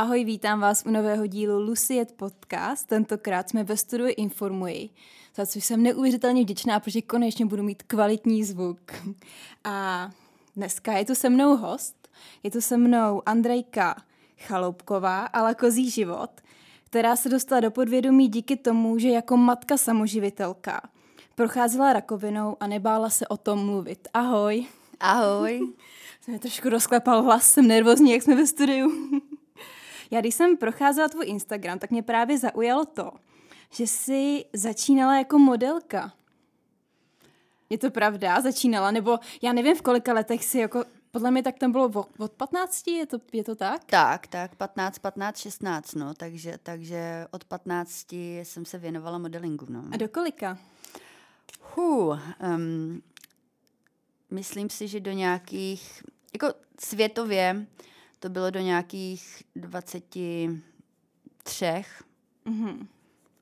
Ahoj, vítám vás u nového dílu Luciet Podcast. Tentokrát jsme ve studiu Informuji, za což jsem neuvěřitelně vděčná, protože konečně budu mít kvalitní zvuk. A dneska je tu se mnou host, je tu se mnou Andrejka Chaloupková, ale kozí život, která se dostala do podvědomí díky tomu, že jako matka samoživitelka procházela rakovinou a nebála se o tom mluvit. Ahoj. Ahoj. Jsem mi trošku rozklepal hlas, jsem nervózní, jak jsme ve studiu. Já když jsem procházela tvůj Instagram, tak mě právě zaujalo to, že jsi začínala jako modelka. Je to pravda? Začínala? Nebo já nevím, v kolika letech si jako podle mě tak tam bylo od 15, je to, je to tak? Tak, tak, 15, 15, 16, no, takže, takže od 15 jsem se věnovala modelingu, no. A do kolika? Huh, um, myslím si, že do nějakých, jako světově, to bylo do nějakých 23. Mm-hmm.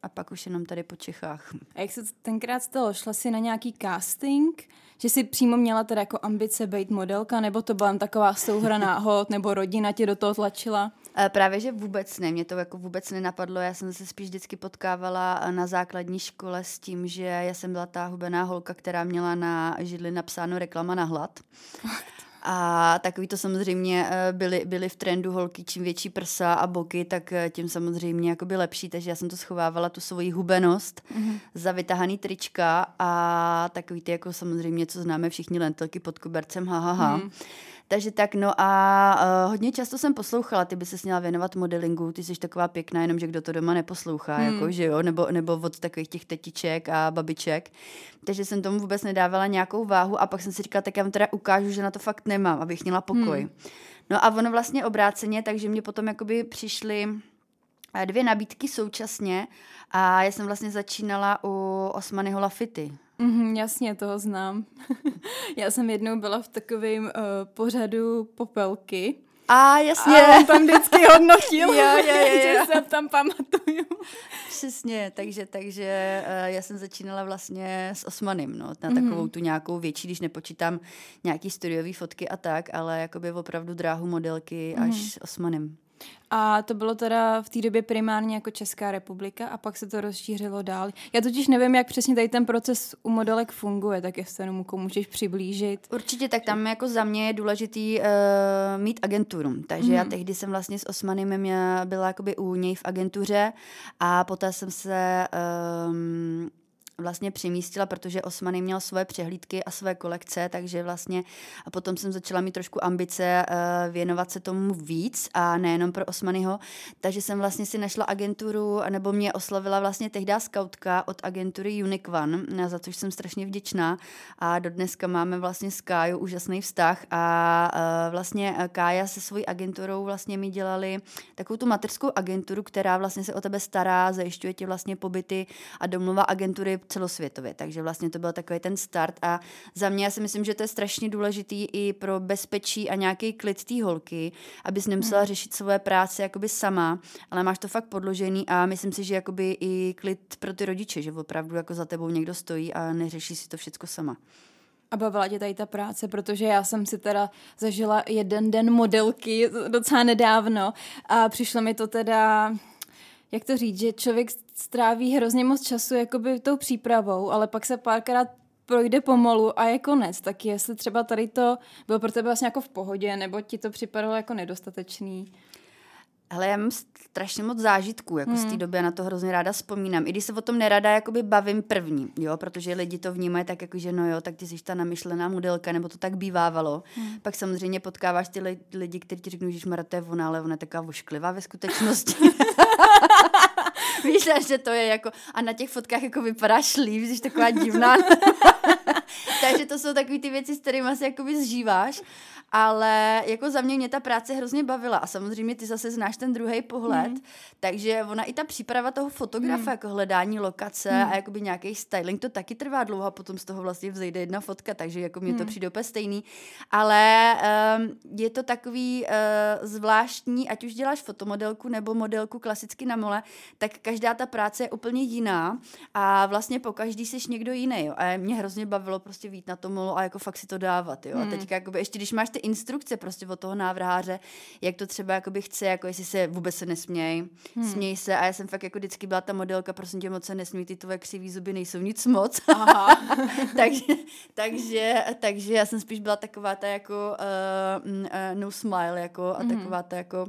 A pak už jenom tady po Čechách. A jak se tenkrát stalo? Šla jsi na nějaký casting? Že jsi přímo měla teda jako ambice být modelka, nebo to byla taková souhra náhod, nebo rodina tě do toho tlačila? E, právě, že vůbec ne, mě to jako vůbec nenapadlo, já jsem se spíš vždycky potkávala na základní škole s tím, že já jsem byla ta hubená holka, která měla na židli napsáno reklama na hlad. A takový to samozřejmě eh, byly, byly v trendu holky, čím větší prsa a boky, tak eh, tím samozřejmě jakoby lepší, takže já jsem to schovávala, tu svoji hubenost mm-hmm. za vytahaný trička a takový ty jako samozřejmě, co známe všichni lentilky pod kobercem, ha, ha, ha. Mm-hmm. Takže tak, no a uh, hodně často jsem poslouchala, ty by se měla věnovat modelingu, ty jsi taková pěkná, jenomže kdo to doma neposlouchá, hmm. jako, že jo, nebo, nebo od takových těch tetiček a babiček. Takže jsem tomu vůbec nedávala nějakou váhu a pak jsem si říkala, tak já vám teda ukážu, že na to fakt nemám, abych měla pokoj. Hmm. No a ono vlastně obráceně, takže mě potom jakoby přišly eh, dvě nabídky současně a já jsem vlastně začínala u Osmanyho Lafity. Mm, jasně, toho znám. Já jsem jednou byla v takovém uh, pořadu popelky. A jasně. A on tam vždycky hodnotil, jo, jo, jo, jo. že se tam pamatuju. Přesně, takže, takže uh, já jsem začínala vlastně s Osmanem, no, na takovou mm. tu nějakou větší, když nepočítám nějaký studiové fotky a tak, ale jakoby opravdu dráhu modelky mm. až s Osmanem. A to bylo teda v té době primárně jako Česká republika a pak se to rozšířilo dál. Já totiž nevím, jak přesně tady ten proces u modelek funguje, tak jestli jenom komu můžeš přiblížit. Určitě, tak tam jako za mě je důležitý uh, mít agenturu. Takže mm. já mhm. tehdy jsem vlastně s Osmanem byla jakoby u něj v agentuře a poté jsem se um, vlastně přemístila, protože Osmany měl svoje přehlídky a své kolekce, takže vlastně a potom jsem začala mít trošku ambice uh, věnovat se tomu víc a nejenom pro Osmanyho, takže jsem vlastně si našla agenturu, nebo mě oslovila vlastně tehdy skautka od agentury Unique One, za což jsem strašně vděčná. A do dneska máme vlastně s Kájou úžasný vztah a uh, vlastně Kája se svojí agenturou vlastně mi dělali takovou tu mateřskou agenturu, která vlastně se o tebe stará, zajišťuje ti vlastně pobyty a domluva agentury celosvětově. Takže vlastně to byl takový ten start a za mě já si myslím, že to je strašně důležitý i pro bezpečí a nějaký klid té holky, abys nemusela hmm. řešit svoje práce jakoby sama, ale máš to fakt podložený a myslím si, že jakoby i klid pro ty rodiče, že opravdu jako za tebou někdo stojí a neřeší si to všechno sama. A bavila tě tady ta práce, protože já jsem si teda zažila jeden den modelky docela nedávno a přišlo mi to teda jak to říct, že člověk stráví hrozně moc času jakoby tou přípravou, ale pak se párkrát projde pomalu a je konec. Tak jestli třeba tady to bylo pro tebe vlastně jako v pohodě, nebo ti to připadalo jako nedostatečný? Ale já mám strašně moc zážitků, jako hmm. z té doby, na to hrozně ráda vzpomínám. I když se o tom nerada jakoby bavím první, jo, protože lidi to vnímají tak, jako, že no jo, tak ty jsi ta namyšlená modelka, nebo to tak bývávalo. Hmm. Pak samozřejmě potkáváš ty lidi, kteří ti řeknou, že to je ona, ale ona je taková vošklivá ve skutečnosti. Víš, že to je jako, a na těch fotkách jako vypadáš líp, jsi taková divná. Takže to jsou takové ty věci, s kterými se jakoby zžíváš ale jako za mě mě ta práce hrozně bavila a samozřejmě ty zase znáš ten druhý pohled, mm. takže ona i ta příprava toho fotografa, mm. jako hledání lokace mm. a jakoby nějaký styling, to taky trvá dlouho a potom z toho vlastně vzejde jedna fotka, takže jako mě mm. to hmm. přijde úplně stejný, ale um, je to takový uh, zvláštní, ať už děláš fotomodelku nebo modelku klasicky na mole, tak každá ta práce je úplně jiná a vlastně po každý jsi někdo jiný, jo. A mě hrozně bavilo prostě vít na tom molu a jako fakt si to dávat, jo. Mm. A hmm. teďka jakoby, ještě když máš ty ty instrukce prostě od toho návrháře, jak to třeba jakoby chce, jako jestli se vůbec se nesměj, hmm. směj se a já jsem fakt jako vždycky byla ta modelka, prosím tě moc se nesmí, ty tvoje křivý zuby nejsou nic moc. Aha. takže, takže, takže já jsem spíš byla taková ta jako uh, uh, no smile jako a hmm. taková ta jako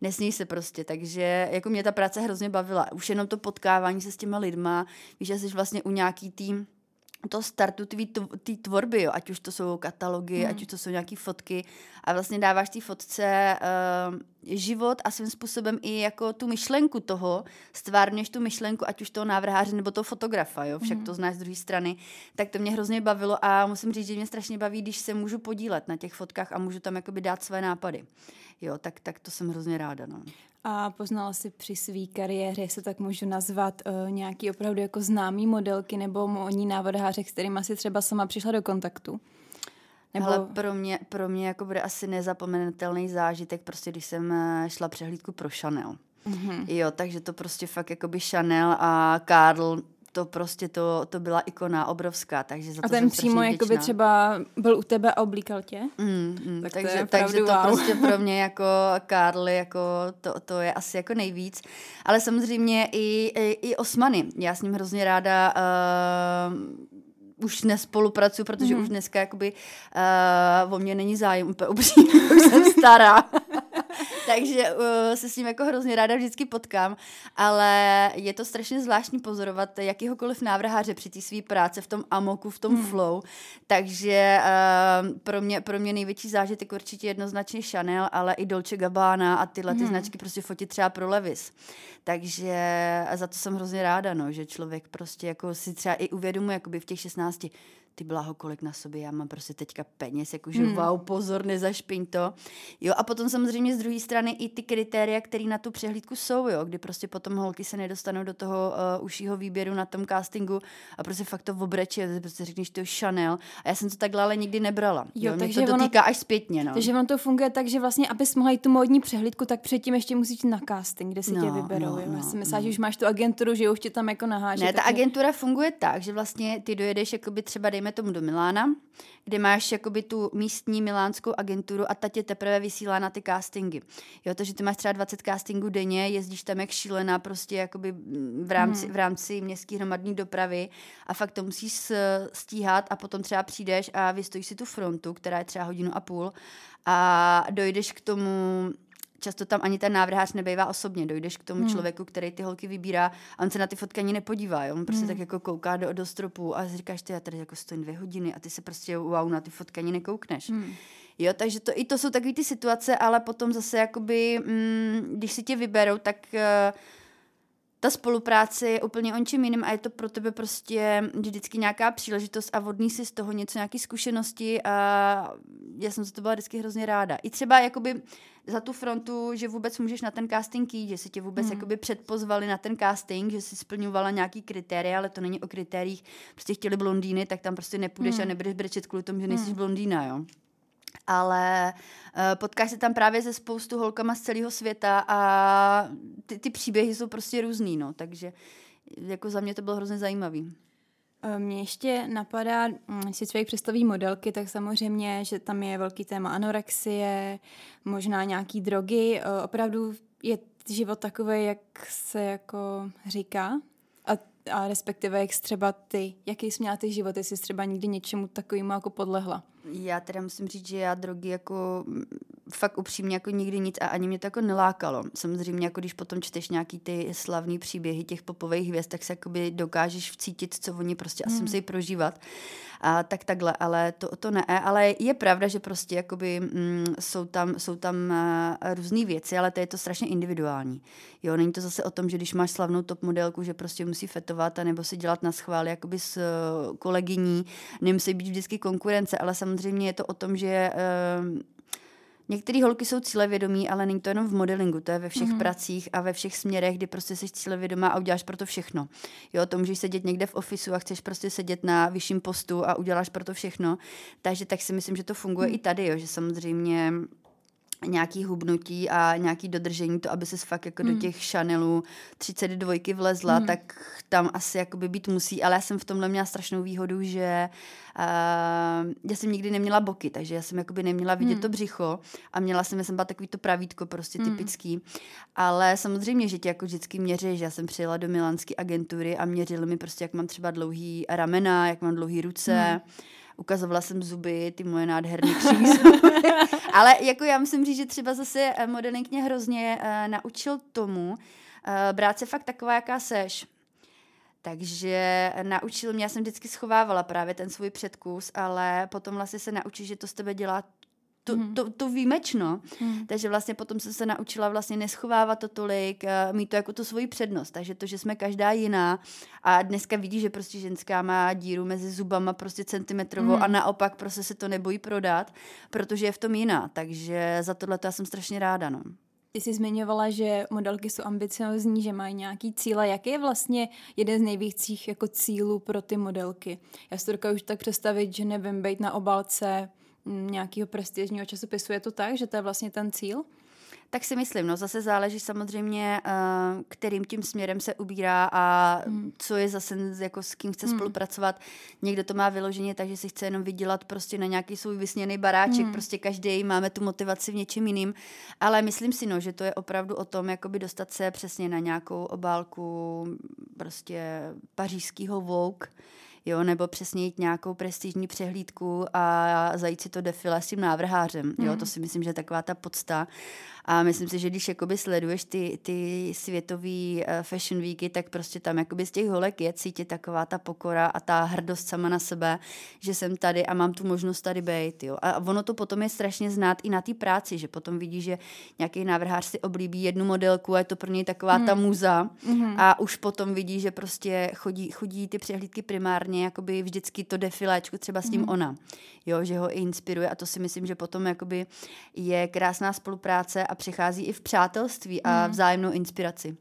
nesmí se prostě, takže jako mě ta práce hrozně bavila. Už jenom to potkávání se s těma lidma, víš, že jsi vlastně u nějaký tým, to startu té tvorby, jo. ať už to jsou katalogy, hmm. ať už to jsou nějaké fotky a vlastně dáváš té fotce uh, život a svým způsobem i jako tu myšlenku toho, stvárněš tu myšlenku, ať už toho návrháře nebo toho fotografa, jo, však hmm. to znáš z druhé strany, tak to mě hrozně bavilo a musím říct, že mě strašně baví, když se můžu podílet na těch fotkách a můžu tam jakoby dát své nápady. Jo, tak, tak to jsem hrozně ráda, no. A poznala si při své kariéře, jestli tak můžu nazvat, uh, nějaký opravdu jako známý modelky nebo modní návrháře, s kterými si třeba sama přišla do kontaktu? Nebo... Ale pro mě, pro mě jako bude asi nezapomenutelný zážitek, prostě když jsem eh, šla přehlídku pro Chanel. Mm-hmm. Jo, takže to prostě fakt jako by Chanel a Karl to prostě to, to byla ikona obrovská, takže za to A ten přímo jako by třeba byl u tebe a oblíkal tě? Mm, mm, tak takže, to takže to wow. prostě pro mě jako Karl, jako to, to je asi jako nejvíc. Ale samozřejmě i, i, i Osmany. Já s ním hrozně ráda uh, už nespolupracuju, protože mm. už dneska jakoby uh, o mě není zájem úplně upřímně, už jsem stará. Takže uh, se s ním jako hrozně ráda vždycky potkám, ale je to strašně zvláštní pozorovat jakýhokoliv návrháře při té své práce v tom amoku, v tom hmm. flow, takže uh, pro, mě, pro mě největší zážitek určitě jednoznačně Chanel, ale i Dolce Gabbana a tyhle ty hmm. značky prostě fotit třeba pro Levis. Takže za to jsem hrozně ráda, no, že člověk prostě jako si třeba i uvědomuje jakoby v těch 16 ty blaho, kolik na sobě já mám prostě teďka peněz, jakože hmm. wow, pozor, nezašpiň to. Jo, a potom samozřejmě z druhé strany i ty kritéria, které na tu přehlídku jsou, jo, kdy prostě potom holky se nedostanou do toho uh, užšího výběru na tom castingu a prostě fakt to obreče, prostě řekneš to Chanel a já jsem to takhle ale nikdy nebrala. Jo, jo takže to dotýká ono, až zpětně, no. Takže on to funguje tak, že vlastně, abys mohla jít tu módní přehlídku, tak předtím ještě musíš na casting, kde si no, tě vyberou. No, jo. No, já si myslím, no. že už máš tu agenturu, že už tě tam jako naháží. Ne, ta agentura funguje tak, že vlastně ty dojedeš jakoby třeba dejme tomu do Milána, kde máš jakoby tu místní milánskou agenturu a ta tě teprve vysílá na ty castingy. Jo, to, že ty máš třeba 20 castingů denně, jezdíš tam jak šílená prostě jakoby v rámci, hmm. v rámci městské hromadní dopravy a fakt to musíš stíhat a potom třeba přijdeš a vystojíš si tu frontu, která je třeba hodinu a půl a dojdeš k tomu často tam ani ten návrhář nebejvá osobně. Dojdeš k tomu hmm. člověku, který ty holky vybírá a on se na ty fotky ani nepodívá. Jo? On prostě hmm. tak jako kouká do, do stropu a říkáš, ty já tady jako stojím dvě hodiny a ty se prostě wow, na ty fotky ani nekoukneš. Hmm. Jo, takže to, i to jsou takové ty situace, ale potom zase jakoby, mm, když si tě vyberou, tak uh, ta spolupráce je úplně o čem jiným a je to pro tebe prostě vždycky nějaká příležitost a vodný si z toho něco, nějaké zkušenosti a já jsem za to byla vždycky hrozně ráda. I třeba jakoby za tu frontu, že vůbec můžeš na ten casting jít, že si tě vůbec hmm. jakoby předpozvali na ten casting, že si splňovala nějaký kritéria, ale to není o kritériích. Prostě chtěli blondýny, tak tam prostě nepůjdeš hmm. a nebudeš brečet kvůli tomu, že nejsi hmm. blondýna, jo ale uh, potkáš se tam právě ze spoustu holkama z celého světa a ty, ty příběhy jsou prostě různý, no, takže jako za mě to bylo hrozně zajímavý. Eh, mně ještě napadá, mm, si člověk představí modelky, tak samozřejmě, že tam je velký téma anorexie, možná nějaký drogy. Eh, opravdu je život takový, jak se jako říká? A, a respektive, jak třeba ty, jaký jsi měla ty život, jestli třeba nikdy něčemu takovému jako podlehla? Já teda musím říct, že já drogy jako fakt upřímně jako nikdy nic a ani mě to jako nelákalo. Samozřejmě jako když potom čteš nějaký ty slavný příběhy těch popových hvězd, tak se jakoby dokážeš vcítit, co oni prostě hmm. asi musí prožívat. A tak takhle, ale to, to ne. Ale je pravda, že prostě jakoby mm, jsou tam, jsou tam uh, různé věci, ale to je to strašně individuální. Jo, není to zase o tom, že když máš slavnou top modelku, že prostě musí fetovat a nebo si dělat na schvál jakoby s uh, kolegyní, nemusí být vždycky konkurence, ale samozřejmě je to o tom, že uh, Některé holky jsou cílevědomí, ale není to jenom v modelingu, to je ve všech mm. pracích a ve všech směrech, kdy prostě jsi cílevědomá a uděláš pro to všechno. Jo, to můžeš sedět někde v ofisu a chceš prostě sedět na vyšším postu a uděláš pro to všechno. Takže tak si myslím, že to funguje mm. i tady, jo, že samozřejmě nějaký hubnutí a nějaký dodržení to, aby se fakt jako hmm. do těch Chanelů 32 vlezla, hmm. tak tam asi jakoby být musí, ale já jsem v tomhle měla strašnou výhodu, že uh, já jsem nikdy neměla boky, takže já jsem jakoby neměla vidět hmm. to břicho a měla jsem, já jsem byla takový to pravítko prostě hmm. typický, ale samozřejmě, že tě jako vždycky měří, že já jsem přijela do milánské agentury a měřili mi prostě, jak mám třeba dlouhý ramena, jak mám dlouhý ruce, hmm ukazovala jsem zuby, ty moje nádherné křízy. Ale jako já musím říct, že třeba zase eh, modeling mě hrozně uh, naučil tomu, uh, brát se fakt taková, jaká seš. Takže naučil mě, já jsem vždycky schovávala právě ten svůj předkus, ale potom vlastně se naučí, že to z tebe dělá to, mm. to, to výjimečno. Mm. Takže vlastně potom jsem se naučila vlastně neschovávat to tolik, uh, mít to jako tu svoji přednost. Takže to, že jsme každá jiná a dneska vidí, že prostě ženská má díru mezi zubama prostě centimetrovou mm. a naopak prostě se to nebojí prodat, protože je v tom jiná. Takže za tohle já jsem strašně ráda. No. Ty jsi zmiňovala, že modelky jsou ambiciozní, že mají nějaký cíle. Jaký je vlastně jeden z největších jako cílů pro ty modelky? Já si to dokážu tak představit, že nevím, být na obálce nějakého prestižního časopisu. Je to tak, že to je vlastně ten cíl? Tak si myslím, no zase záleží samozřejmě, uh, kterým tím směrem se ubírá a hmm. co je zase, jako s kým chce hmm. spolupracovat. Někdo to má vyloženě tak, že si chce jenom vydělat prostě na nějaký svůj vysněný baráček, hmm. prostě každý máme tu motivaci v něčem jiným, ale myslím si, no, že to je opravdu o tom, jakoby dostat se přesně na nějakou obálku prostě pařížského Vogue, jo, nebo přesně jít nějakou prestižní přehlídku a zajít si to defile s tím návrhářem, jo, mm. to si myslím, že je taková ta podsta. A myslím si, že když jakoby sleduješ ty, ty světové uh, fashion weeky, tak prostě tam jakoby z těch holek je cítit taková ta pokora a ta hrdost sama na sebe, že jsem tady a mám tu možnost tady být. Jo. A ono to potom je strašně znát i na té práci, že potom vidí, že nějaký návrhář si oblíbí jednu modelku a je to pro něj taková hmm. ta muza hmm. a už potom vidí, že prostě chodí, chodí ty přehlídky primárně jakoby vždycky to defiléčku třeba s tím hmm. ona, jo, že ho i inspiruje a to si myslím, že potom jakoby je krásná spolupráce a přichází i v přátelství a hmm. vzájemnou inspiraci.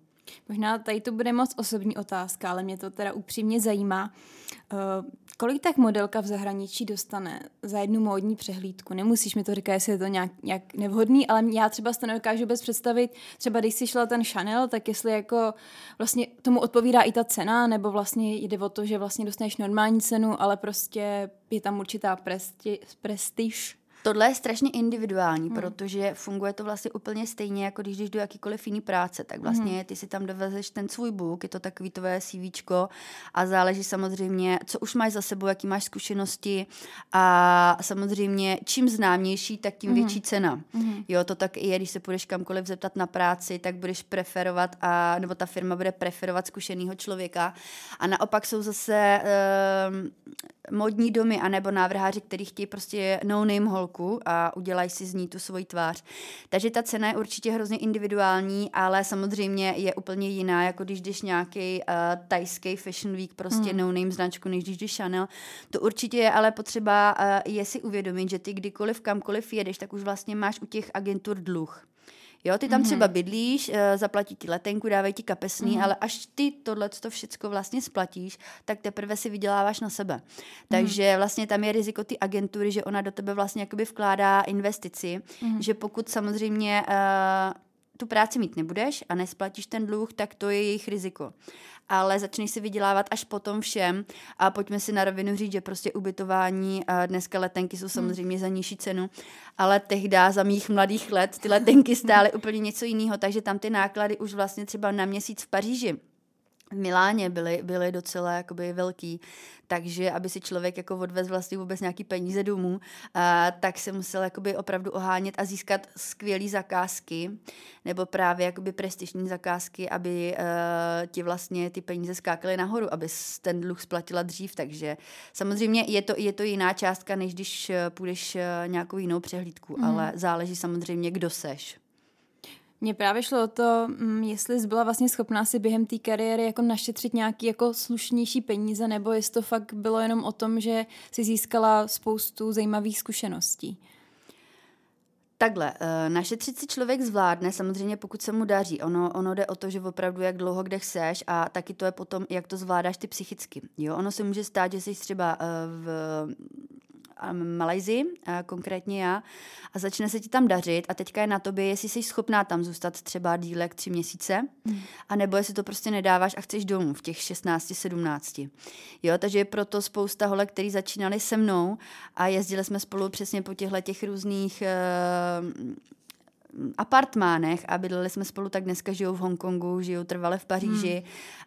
Možná tady to bude moc osobní otázka, ale mě to teda upřímně zajímá. Uh, kolik tak modelka v zahraničí dostane za jednu módní přehlídku? Nemusíš mi to říkat, jestli je to nějak, nějak nevhodný, ale já třeba si to nedokážu vůbec představit. Třeba když si šla ten Chanel, tak jestli jako vlastně tomu odpovídá i ta cena, nebo vlastně jde o to, že vlastně dostaneš normální cenu, ale prostě je tam určitá presti, prestiž Tohle je strašně individuální, hmm. protože funguje to vlastně úplně stejně, jako když jdeš do jakýkoliv jiný práce, tak vlastně hmm. ty si tam dovezeš ten svůj book, je to takový tvoje CV a záleží samozřejmě, co už máš za sebou, jaký máš zkušenosti a samozřejmě čím známější, tak tím hmm. větší cena. Hmm. Jo, to tak i je, když se půjdeš kamkoliv zeptat na práci, tak budeš preferovat a nebo ta firma bude preferovat zkušeného člověka a naopak jsou zase uh, modní domy anebo návrháři, kteří chtějí prostě no-name holku a udělají si z ní tu svoji tvář. Takže ta cena je určitě hrozně individuální, ale samozřejmě je úplně jiná, jako když jdeš nějaký uh, tajský fashion week, prostě hmm. no-name značku, než když jdeš Chanel. To určitě je ale potřeba uh, je si uvědomit, že ty kdykoliv kamkoliv jedeš, tak už vlastně máš u těch agentur dluh. Jo, ty tam mm-hmm. třeba bydlíš, eh, zaplatí ti letenku, dávají ti kapesný, mm-hmm. ale až ty tohle to všechno vlastně splatíš, tak teprve si vyděláváš na sebe. Takže mm-hmm. vlastně tam je riziko ty agentury, že ona do tebe vlastně jakoby vkládá investici, mm-hmm. že pokud samozřejmě uh, tu práci mít nebudeš a nesplatíš ten dluh, tak to je jejich riziko ale začneš si vydělávat až potom všem a pojďme si na rovinu říct, že prostě ubytování a dneska letenky jsou hmm. samozřejmě za nižší cenu, ale tehdy za mých mladých let ty letenky stály úplně něco jiného, takže tam ty náklady už vlastně třeba na měsíc v Paříži v Miláně byly, byly docela jakoby velký, takže aby si člověk jako odvez vlastně vůbec nějaký peníze domů, a, tak se musel jakoby opravdu ohánět a získat skvělé zakázky, nebo právě jakoby prestižní zakázky, aby uh, ti vlastně ty peníze skákaly nahoru, aby ten dluh splatila dřív, takže samozřejmě je to, je to jiná částka, než když e, půjdeš uh, nějakou jinou přehlídku, mm. ale záleží samozřejmě, kdo seš. Mně právě šlo o to, mm, jestli jsi byla vlastně schopná si během té kariéry jako našetřit nějaký jako slušnější peníze, nebo jestli to fakt bylo jenom o tom, že si získala spoustu zajímavých zkušeností. Takhle, eh, našetřit si člověk zvládne, samozřejmě pokud se mu daří. Ono, ono jde o to, že opravdu jak dlouho kde chceš a taky to je potom, jak to zvládáš ty psychicky. Jo, ono se může stát, že jsi třeba eh, v Malajzi, konkrétně já, a začne se ti tam dařit a teďka je na tobě, jestli jsi schopná tam zůstat třeba dílek tři měsíce, mm. a nebo jestli to prostě nedáváš a chceš domů v těch 16, 17. Jo, takže je proto spousta holek, který začínali se mnou a jezdili jsme spolu přesně po těchto těch různých uh, apartmánech a bydleli jsme spolu, tak dneska žijou v Hongkongu, žijou trvale v Paříži, hmm.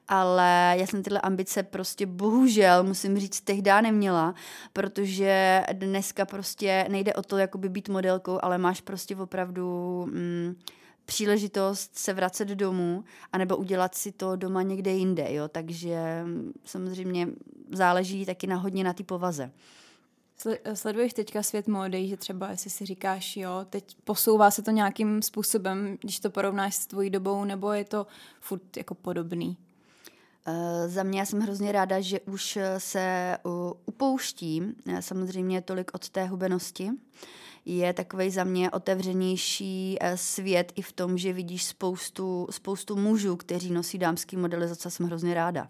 ale já jsem tyhle ambice prostě bohužel, musím říct, tehdy neměla, protože dneska prostě nejde o to, jakoby být modelkou, ale máš prostě opravdu... Mm, příležitost se vracet domů, anebo udělat si to doma někde jinde, jo, takže mm, samozřejmě záleží taky na hodně na ty povaze. Sleduješ teďka svět módy, že třeba jestli si říkáš, jo, teď posouvá se to nějakým způsobem, když to porovnáš s tvojí dobou, nebo je to furt jako podobný? Uh, za mě já jsem hrozně ráda, že už se uh, upouštím samozřejmě tolik od té hubenosti. Je takový za mě otevřenější uh, svět i v tom, že vidíš spoustu, spoustu mužů, kteří nosí dámský modelizace, jsem hrozně ráda.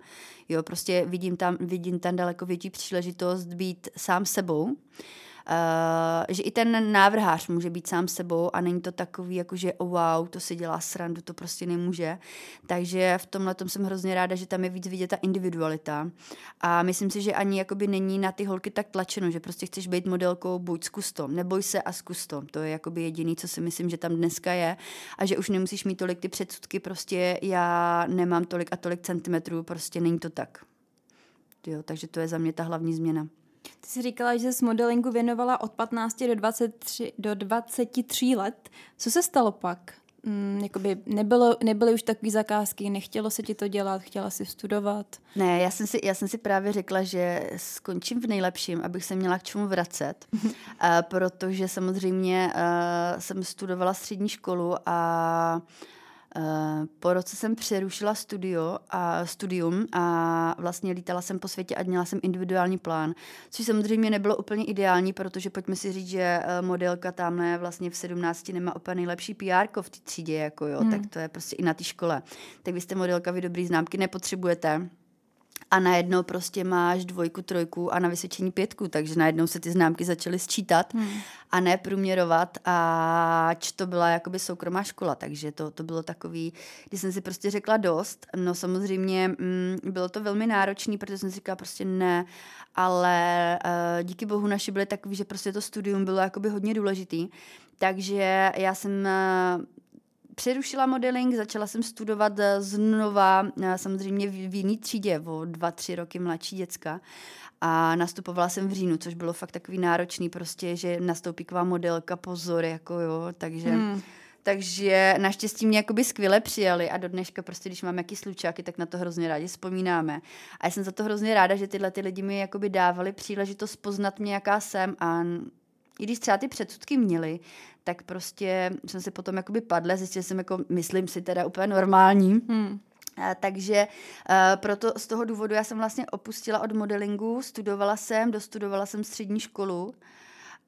Jo, prostě vidím tam, vidím tam daleko větší příležitost být sám sebou. Uh, že i ten návrhář může být sám sebou a není to takový, jako že oh wow, to si dělá srandu, to prostě nemůže. Takže v tomhle tom jsem hrozně ráda, že tam je víc vidět ta individualita. A myslím si, že ani jakoby není na ty holky tak tlačeno, že prostě chceš být modelkou, buď zkus to, neboj se a zkus to. To je jakoby jediný, co si myslím, že tam dneska je. A že už nemusíš mít tolik ty předsudky, prostě já nemám tolik a tolik centimetrů, prostě není to tak. Jo, takže to je za mě ta hlavní změna. Ty jsi říkala, že jsi modelingu věnovala od 15 do, 23, do 23 let. Co se stalo pak? Mm, jakoby nebylo, nebyly už takové zakázky, nechtělo se ti to dělat, chtěla si studovat? Ne, já jsem si, já jsem si právě řekla, že skončím v nejlepším, abych se měla k čemu vracet, uh, protože samozřejmě uh, jsem studovala střední školu a uh, Eh, po roce jsem přerušila studio a studium a vlastně lítala jsem po světě a měla jsem individuální plán, což samozřejmě nebylo úplně ideální, protože pojďme si říct, že eh, modelka tamhle vlastně v 17 nemá úplně nejlepší PR v té třídě, jako jo, hmm. tak to je prostě i na té škole. Tak vy jste modelka, vy dobrý známky nepotřebujete a najednou prostě máš dvojku, trojku a na vysvědčení pětku, takže najednou se ty známky začaly sčítat hmm. a ne průměrovat a to byla jakoby soukromá škola, takže to, to bylo takový, kdy jsem si prostě řekla dost, no samozřejmě mm, bylo to velmi náročné, protože jsem si říkala prostě ne, ale uh, díky bohu naši byly takový, že prostě to studium bylo jakoby hodně důležitý, takže já jsem uh, přerušila modeling, začala jsem studovat eh, znova, eh, samozřejmě v, v jiný třídě, o dva, tři roky mladší děcka. A nastupovala jsem v říjnu, což bylo fakt takový náročný, prostě, že nastoupí k vám modelka, pozor, jako jo, takže... Hmm. Takže naštěstí mě jakoby skvěle přijali a do dneška prostě, když mám jaký slučáky, tak na to hrozně rádi vzpomínáme. A já jsem za to hrozně ráda, že tyhle ty lidi mi jakoby dávali příležitost poznat mě, jaká jsem a i když třeba ty předsudky měli, tak prostě jsem si potom jakoby padla, zjistila jsem jako, myslím si teda úplně normální. Hmm. A, takže a, proto z toho důvodu já jsem vlastně opustila od modelingu, studovala jsem, dostudovala jsem střední školu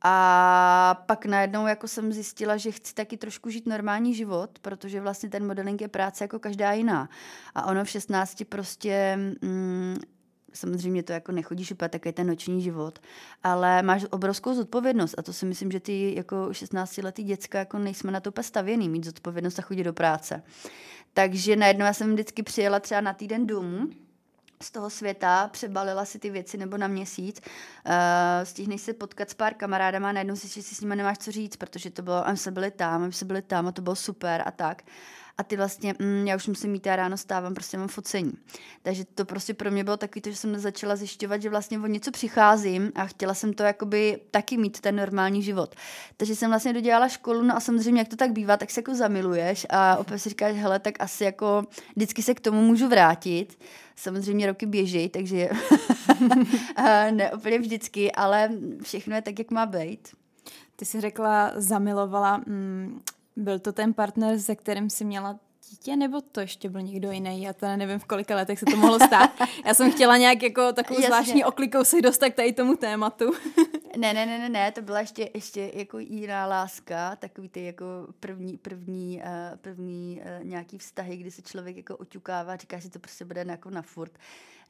a pak najednou jako jsem zjistila, že chci taky trošku žít normální život, protože vlastně ten modeling je práce jako každá jiná. A ono v 16 prostě mm, samozřejmě to jako nechodíš úplně takový ten noční život, ale máš obrovskou zodpovědnost a to si myslím, že ty jako 16-letý děcka jako nejsme na to stavěný, mít zodpovědnost a chodit do práce. Takže najednou já jsem vždycky přijela třeba na týden domů, z toho světa, přebalila si ty věci nebo na měsíc, uh, stihneš se potkat s pár kamarádama a najednou si, že si s nimi nemáš co říct, protože to bylo, a se byli tam, my se byli tam a to bylo super a tak a ty vlastně, mm, já už musím mít, já ráno stávám, prostě mám focení. Takže to prostě pro mě bylo takový to, že jsem začala zjišťovat, že vlastně o něco přicházím a chtěla jsem to jakoby taky mít ten normální život. Takže jsem vlastně dodělala školu, no a samozřejmě, jak to tak bývá, tak se jako zamiluješ a opět si říkáš, hele, tak asi jako vždycky se k tomu můžu vrátit. Samozřejmě roky běží, takže ne úplně vždycky, ale všechno je tak, jak má být. Ty jsi řekla, zamilovala. Mm, byl to ten partner, se kterým jsi měla dítě, nebo to ještě byl někdo jiný? Já to nevím, v kolika letech se to mohlo stát. Já jsem chtěla nějak jako takovou Jasně. zvláštní oklikou se dostat k tady tomu tématu. Ne, ne, ne, ne, ne, to byla ještě, ještě jako jiná láska, takový ty jako první, první, uh, první uh, nějaký vztahy, kdy se člověk jako oťukává, říká si, to prostě bude jako na furt.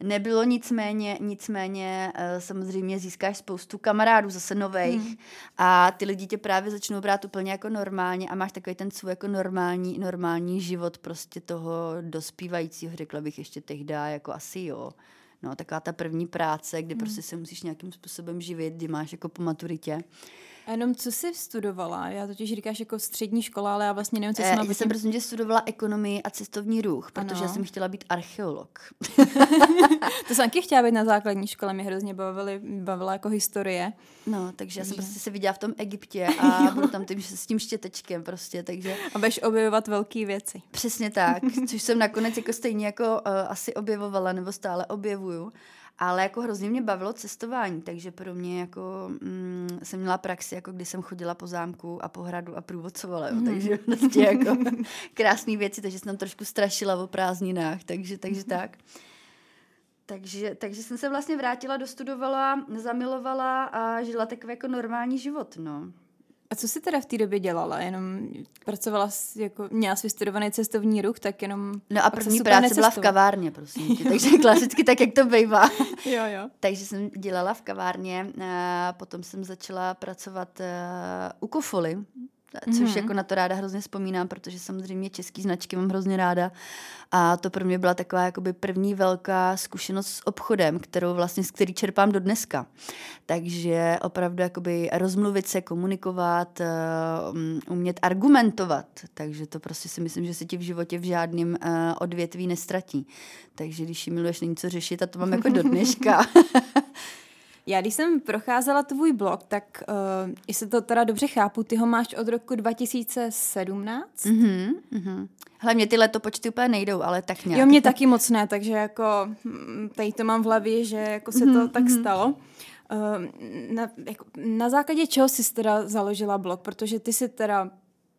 Nebylo nicméně, nicméně uh, samozřejmě získáš spoustu kamarádů zase nových hmm. a ty lidi tě právě začnou brát úplně jako normálně a máš takový ten svůj jako normální, normální život prostě toho dospívajícího, řekla bych ještě tehdy, jako asi jo. No, taková ta první práce, kdy hmm. prostě se musíš nějakým způsobem živit, kdy máš jako po maturitě. A jenom co jsi studovala? Já totiž říkáš jako střední škola, ale já vlastně nevím, co jsem eh, Já jsem prostě studovala ekonomii a cestovní ruch, protože ano. já jsem chtěla být archeolog. to jsem taky chtěla být na základní škole, mě hrozně bavily, bavila jako historie. No, takže já jsem prostě se viděla v tom Egyptě a budu tam tím, s tím štětečkem prostě, takže... A budeš objevovat velké věci. Přesně tak, což jsem nakonec jako stejně jako uh, asi objevovala, nebo stále objevuju. Ale jako hrozně mě bavilo cestování, takže pro mě jako mm, jsem měla praxi, jako když jsem chodila po zámku a po hradu a průvodcovala, jo, mm. takže vlastně jako krásné věci, takže jsem tam trošku strašila o prázdninách, takže, takže mm. tak. Takže, takže jsem se vlastně vrátila, dostudovala, zamilovala a žila takový jako normální život, no. A co jsi teda v té době dělala? Jenom pracovala, jako, měla jsi vystudovaný cestovní ruch, tak jenom... No a první práce necestoval. byla v kavárně, prosím tě, takže klasicky tak, jak to bývá. jo, jo. takže jsem dělala v kavárně, a potom jsem začala pracovat uh, u Kofoly, což mm-hmm. jako na to ráda hrozně vzpomínám, protože samozřejmě český značky mám hrozně ráda a to pro mě byla taková jakoby první velká zkušenost s obchodem, kterou vlastně, z který čerpám do dneska. Takže opravdu jakoby rozmluvit se, komunikovat, um, umět argumentovat, takže to prostě si myslím, že se ti v životě v žádném uh, odvětví nestratí. Takže když ji miluješ, není co řešit a to mám jako do dneška. Já když jsem procházela tvůj blog, tak uh, jestli to teda dobře chápu, ty ho máš od roku 2017? Mm-hmm, mm-hmm. Hlavně ty letopočty úplně nejdou, ale tak nějak. Jo, mě taky moc ne, takže jako hm, tady to mám v hlavě, že jako se mm-hmm, to tak mm-hmm. stalo. Uh, na, jako, na základě čeho jsi teda založila blog? Protože ty jsi teda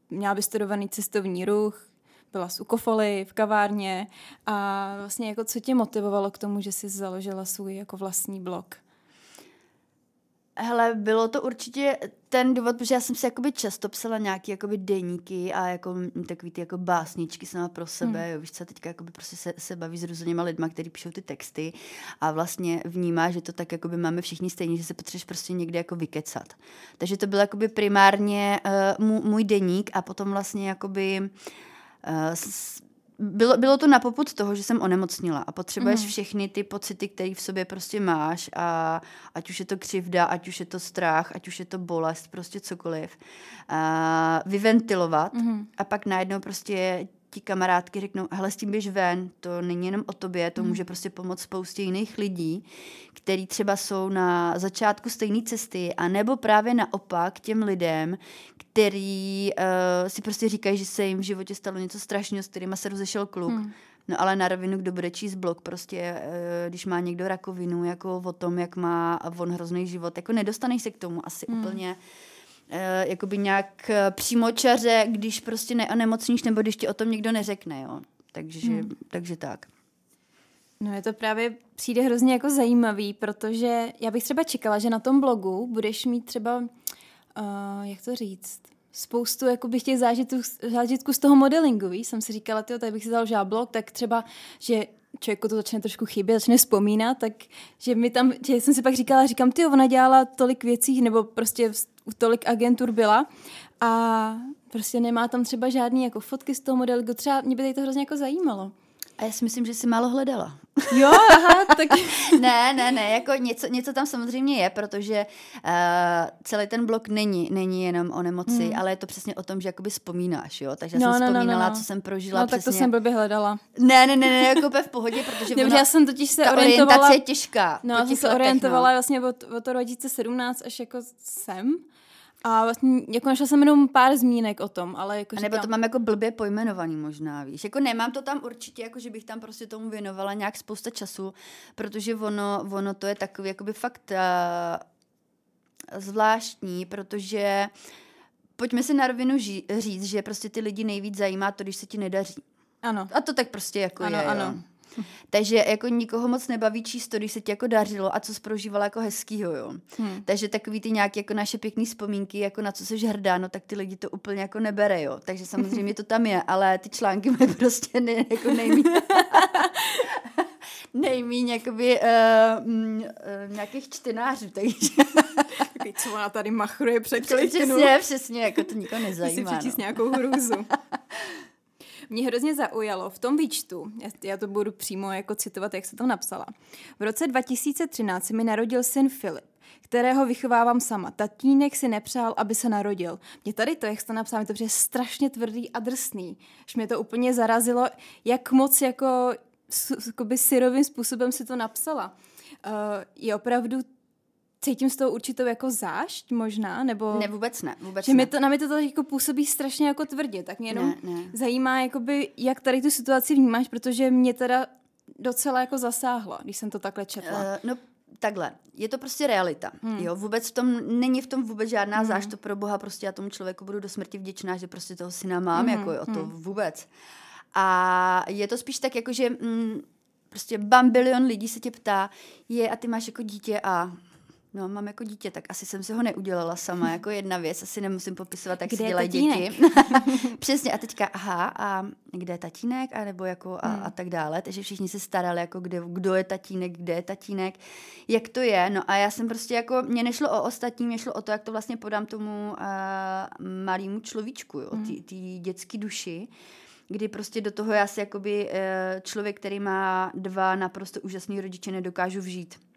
měla vystudovaný cestovní ruch, byla z Ukofoly, v kavárně a vlastně jako co tě motivovalo k tomu, že jsi založila svůj jako vlastní blog? Hele, bylo to určitě ten důvod, protože já jsem si jakoby často psala nějaký jakoby deníky a jako takový ty jako básničky sama pro sebe, hmm. jo, víš co, teďka jakoby prostě se, se baví s různýma lidma, kteří píšou ty texty a vlastně vnímá, že to tak jakoby máme všichni stejně, že se potřebuješ prostě někde jako vykecat. Takže to byl jakoby primárně uh, můj, můj deník a potom vlastně jakoby uh, s, bylo, bylo to na poput toho, že jsem onemocnila a potřebuješ mm. všechny ty pocity, které v sobě prostě máš a ať už je to křivda, ať už je to strach, ať už je to bolest, prostě cokoliv, a vyventilovat mm. a pak najednou prostě ti kamarádky řeknou, hele, s tím běž ven, to není jenom o tobě, to mm. může prostě pomoct spoustě jiných lidí, který třeba jsou na začátku stejné cesty, a nebo právě naopak těm lidem, který uh, si prostě říkají, že se jim v životě stalo něco strašného, s kterýma se rozešel kluk. Mm. No ale na rovinu, kdo bude číst blog, prostě, uh, když má někdo rakovinu, jako o tom, jak má on hrozný život, jako nedostaneš se k tomu asi mm. úplně jakoby nějak uh, přímočaře, když prostě neonemocníš, nebo když ti o tom někdo neřekne, jo. Takže, mm. takže tak. No je to právě přijde hrozně jako zajímavý, protože já bych třeba čekala, že na tom blogu budeš mít třeba, uh, jak to říct, spoustu bych těch zážitků, zážitků z toho modelingu, víš? Jsem si říkala, tyjo, tady bych si založila blog, tak třeba, že člověku to začne trošku chybět, začne vzpomínat, tak že mi tam, že jsem si pak říkala, říkám, ty ona dělala tolik věcí, nebo prostě u tolik agentur byla a prostě nemá tam třeba žádný jako fotky z toho modelingu, třeba mě by tady to hrozně jako zajímalo. A já si myslím, že jsi málo hledala. Jo, aha, tak... ne, ne, ne, jako něco, něco tam samozřejmě je, protože uh, celý ten blok není, není jenom o nemoci, hmm. ale je to přesně o tom, že jakoby vzpomínáš, jo, takže já no, jsem no, no vzpomínala, no, no. co jsem prožila No přesně. tak to jsem blbě hledala. Ne, ne, ne, ne, jako v pohodě, protože Dobře, já jsem totiž se ta orientovala... orientace je těžká. No, já jsem se orientovala no. vlastně od, od 2017 až jako sem. A vlastně jako našla jsem jenom pár zmínek o tom, ale jako A nebo říkám... to mám jako blbě pojmenovaný možná, víš. Jako nemám to tam určitě, jako že bych tam prostě tomu věnovala nějak spousta času, protože ono, ono to je takový jakoby fakt uh, zvláštní, protože pojďme si na rovinu ži- říct, že prostě ty lidi nejvíc zajímá to, když se ti nedaří. Ano. A to tak prostě jako ano, je. Ano, jo. Takže jako nikoho moc nebaví číst to, když se ti jako dařilo a co jsi prožívala jako hezkýho, jo. Hmm. Takže takový ty nějaké jako naše pěkné vzpomínky, jako na co jsi hrdá, no tak ty lidi to úplně jako nebere, jo. Takže samozřejmě to tam je, ale ty články mají prostě ne, jako nejmí. nejmíň jakoby uh, uh, nějakých čtenářů, takže... co ona tady machruje před Přesně, přesně, jako to nikoho nezajímá. Si přečíst no. nějakou hrůzu. Mě hrozně zaujalo v tom výčtu, já to budu přímo jako citovat, jak se to napsala. V roce 2013 mi narodil syn Filip kterého vychovávám sama. Tatínek si nepřál, aby se narodil. Mě tady to, jak jste napsal, mi to je strašně tvrdý a drsný. Až mě to úplně zarazilo, jak moc jako jakoby syrovým způsobem si to napsala. Uh, je opravdu cítím s tou určitou jako zášť možná, nebo... Ne, vůbec ne, vůbec že ne. Mi to, na mě to jako působí strašně jako tvrdě, tak mě jenom ne, ne. zajímá, jakoby, jak tady tu situaci vnímáš, protože mě teda docela jako zasáhla, když jsem to takhle četla. Uh, no, takhle, je to prostě realita, hmm. jo, vůbec v tom, není v tom vůbec žádná hmm. zášť, to pro boha, prostě já tomu člověku budu do smrti vděčná, že prostě toho syna mám, hmm. jako jo, to hmm. vůbec. A je to spíš tak, jako že mm, prostě bambilion lidí se tě ptá, je a ty máš jako dítě a No, mám jako dítě, tak asi jsem si ho neudělala sama, jako jedna věc, asi nemusím popisovat, jak kde se dělají děti. Přesně, a teďka, aha, a kde je tatínek, a nebo jako a, hmm. a tak dále, takže všichni se starali, jako kde, kdo je tatínek, kde je tatínek, jak to je, no a já jsem prostě jako, mě nešlo o ostatní, mě šlo o to, jak to vlastně podám tomu uh, malému človíčku, jo, hmm. ty dětský duši, kdy prostě do toho já si jakoby eh, člověk, který má dva naprosto úžasný rodiče, nedokážu vžít.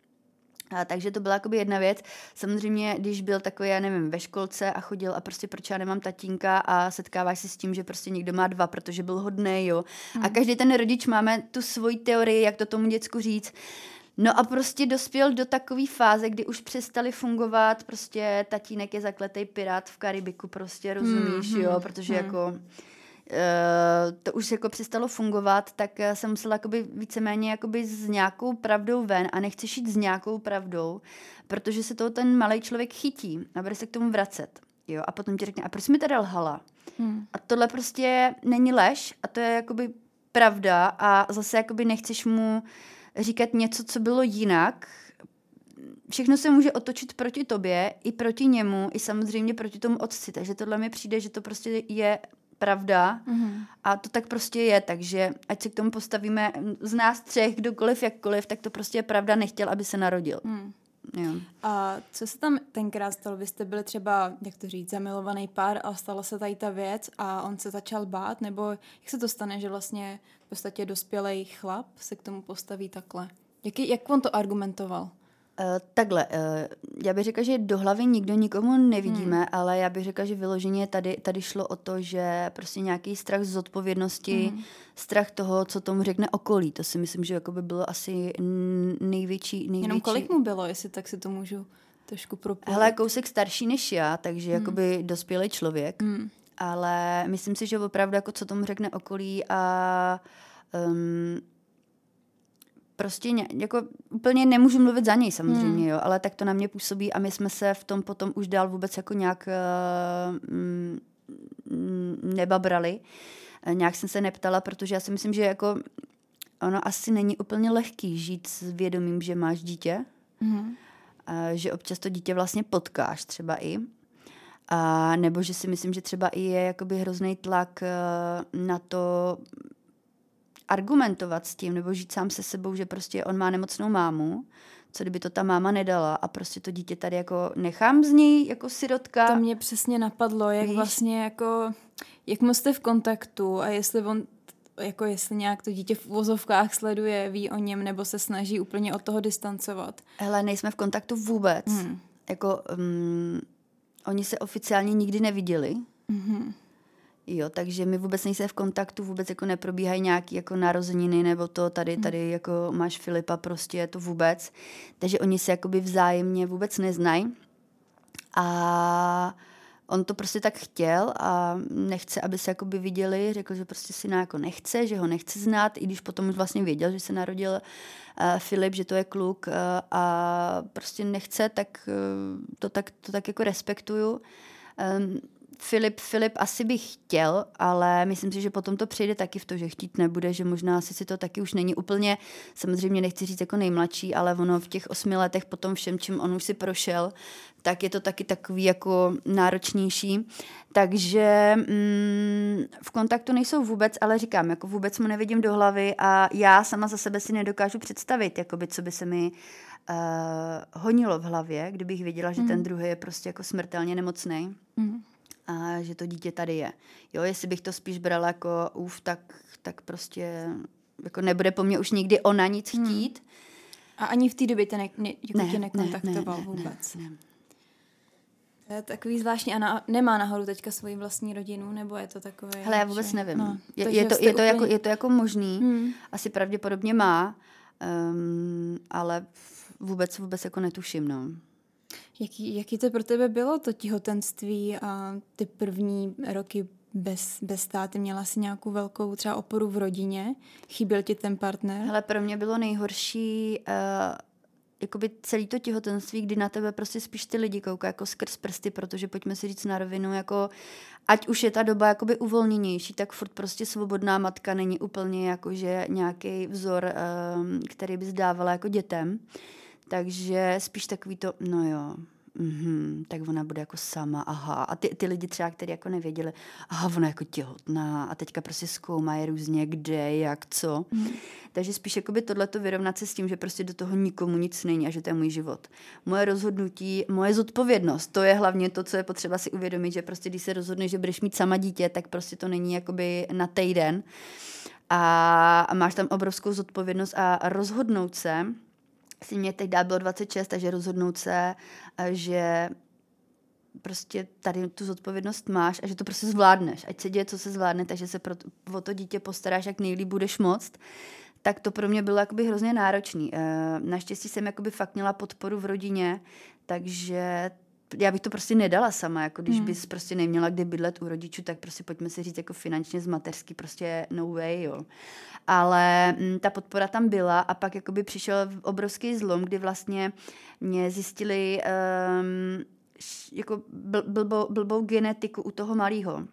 A, takže to byla jakoby jedna věc. Samozřejmě, když byl takový, já nevím, ve školce a chodil a prostě proč já nemám tatínka a setkáváš se s tím, že prostě někdo má dva, protože byl hodný, jo. Hmm. A každý ten rodič máme tu svoji teorii, jak to tomu děcku říct. No a prostě dospěl do takové fáze, kdy už přestali fungovat, prostě tatínek je zakletý pirát v Karibiku, prostě rozumíš, hmm, jo, hmm, protože hmm. jako to už jako přestalo fungovat, tak eh, jsem musela jakoby víceméně jakoby s nějakou pravdou ven a nechci šít s nějakou pravdou, protože se toho ten malý člověk chytí a bude se k tomu vracet. Jo, a potom ti řekne, a proč mi teda lhala? Hmm. A tohle prostě není lež a to je jakoby pravda a zase jakoby nechceš mu říkat něco, co bylo jinak, všechno se může otočit proti tobě, i proti němu, i samozřejmě proti tomu otci. Takže tohle mi přijde, že to prostě je pravda mm-hmm. a to tak prostě je, takže ať se k tomu postavíme z nás třech, kdokoliv, jakkoliv, tak to prostě je pravda, nechtěl, aby se narodil. Mm. Jo. A co se tam tenkrát stalo? Vy jste byli třeba, jak to říct, zamilovaný pár a stala se tady ta věc a on se začal bát? Nebo jak se to stane, že vlastně v podstatě dospělý chlap se k tomu postaví takhle? Jak, jak on to argumentoval? Uh, takhle, uh, já bych řekla, že do hlavy nikdo nikomu nevidíme, hmm. ale já bych řekla, že vyloženě tady, tady šlo o to, že prostě nějaký strach z odpovědnosti, hmm. strach toho, co tomu řekne okolí, to si myslím, že jako by bylo asi největší, největší... Jenom kolik mu bylo, jestli tak si to můžu trošku propojit? Hele, kousek starší než já, takže hmm. jakoby dospělý člověk, hmm. ale myslím si, že opravdu jako co tomu řekne okolí a um, prostě ně, jako úplně nemůžu mluvit za něj samozřejmě, hmm. jo, ale tak to na mě působí a my jsme se v tom potom už dál vůbec jako nějak uh, mm, nebabrali. Uh, nějak jsem se neptala, protože já si myslím, že jako ono asi není úplně lehký žít s vědomím, že máš dítě, hmm. uh, že občas to dítě vlastně potkáš třeba i. A nebo že si myslím, že třeba i je jakoby hrozný tlak uh, na to argumentovat s tím nebo žít sám se sebou, že prostě on má nemocnou mámu, co kdyby to ta máma nedala a prostě to dítě tady jako nechám z něj jako sirotka. To mě přesně napadlo, jak Víš? vlastně jako, jak moc jste v kontaktu a jestli on jako jestli nějak to dítě v vozovkách sleduje, ví o něm, nebo se snaží úplně od toho distancovat. Hele, nejsme v kontaktu vůbec. Hmm. Jako, um, oni se oficiálně nikdy neviděli. Mm-hmm. Jo, takže my vůbec nejsme v kontaktu, vůbec jako neprobíhají nějaké jako narozeniny nebo to tady, hmm. tady jako máš Filipa, prostě je to vůbec. Takže oni se jakoby vzájemně vůbec neznají. A on to prostě tak chtěl a nechce, aby se jakoby viděli. Řekl, že prostě syna jako nechce, že ho nechce znát, i když potom už vlastně věděl, že se narodil uh, Filip, že to je kluk uh, a prostě nechce, tak uh, to tak, to tak jako respektuju. Um, Filip, Filip asi bych chtěl, ale myslím si, že potom to přijde taky v to, že chtít nebude, že možná asi si to taky už není úplně, samozřejmě nechci říct jako nejmladší, ale ono v těch osmi letech potom všem, čím on už si prošel, tak je to taky takový jako náročnější. Takže mm, v kontaktu nejsou vůbec, ale říkám, jako vůbec mu nevidím do hlavy a já sama za sebe si nedokážu představit, jakoby, co by se mi uh, honilo v hlavě, kdybych věděla, že mm. ten druhý je prostě jako smrtelně nemocný. Mm a že to dítě tady je. Jo, jestli bych to spíš brala jako uf, tak, tak prostě jako nebude po mně už nikdy ona nic hmm. chtít. Hmm. A ani v té době tě, ne, ne, jako ne, tě nekontaktoval ne, ne, vůbec? Ne, ne. To je takový zvláštní. A na, nemá nahoru teďka svoji vlastní rodinu, nebo je to takové? Hele, já vůbec že, nevím. No, je, je, to, je, to úplně... jako, je to jako možný. Hmm. Asi pravděpodobně má, um, ale vůbec, vůbec jako netuším, no. Jaký, jaký to pro tebe bylo, to těhotenství a ty první roky bez, bez táty? Měla jsi nějakou velkou třeba oporu v rodině? Chyběl ti ten partner? Ale pro mě bylo nejhorší uh, jakoby celý to těhotenství, kdy na tebe prostě spíš ty lidi koukají jako skrz prsty, protože pojďme si říct na rovinu, jako ať už je ta doba jakoby uvolněnější, tak furt prostě svobodná matka není úplně jakože nějaký vzor, um, který bys dávala jako dětem. Takže spíš takový to, no jo, mm-hmm, tak ona bude jako sama, aha. A ty, ty lidi třeba, kteří jako nevěděli, aha, ona jako těhotná a teďka prostě zkoumají různě kde, jak, co. Mm. Takže spíš jakoby tohleto vyrovnat se s tím, že prostě do toho nikomu nic není a že to je můj život. Moje rozhodnutí, moje zodpovědnost, to je hlavně to, co je potřeba si uvědomit, že prostě když se rozhodneš, že budeš mít sama dítě, tak prostě to není jakoby na týden. A máš tam obrovskou zodpovědnost a rozhodnout se, si mě teď bylo 26, takže rozhodnout se, eh, že prostě tady tu zodpovědnost máš a že to prostě zvládneš. Ať se děje, co se zvládne, takže se pro, o to dítě postaráš, jak nejlíp budeš moct tak to pro mě bylo jakoby hrozně náročný. Eh, naštěstí jsem jakoby fakt měla podporu v rodině, takže já bych to prostě nedala sama, jako když hmm. bys prostě neměla kde bydlet u rodičů, tak prostě pojďme si říct jako finančně z mateřský, prostě no way, jo. Ale m, mm, ta podpora tam byla a pak jakoby přišel obrovský zlom, kdy vlastně mě zjistili um, jako bl- blbou, blbou genetiku u toho malého.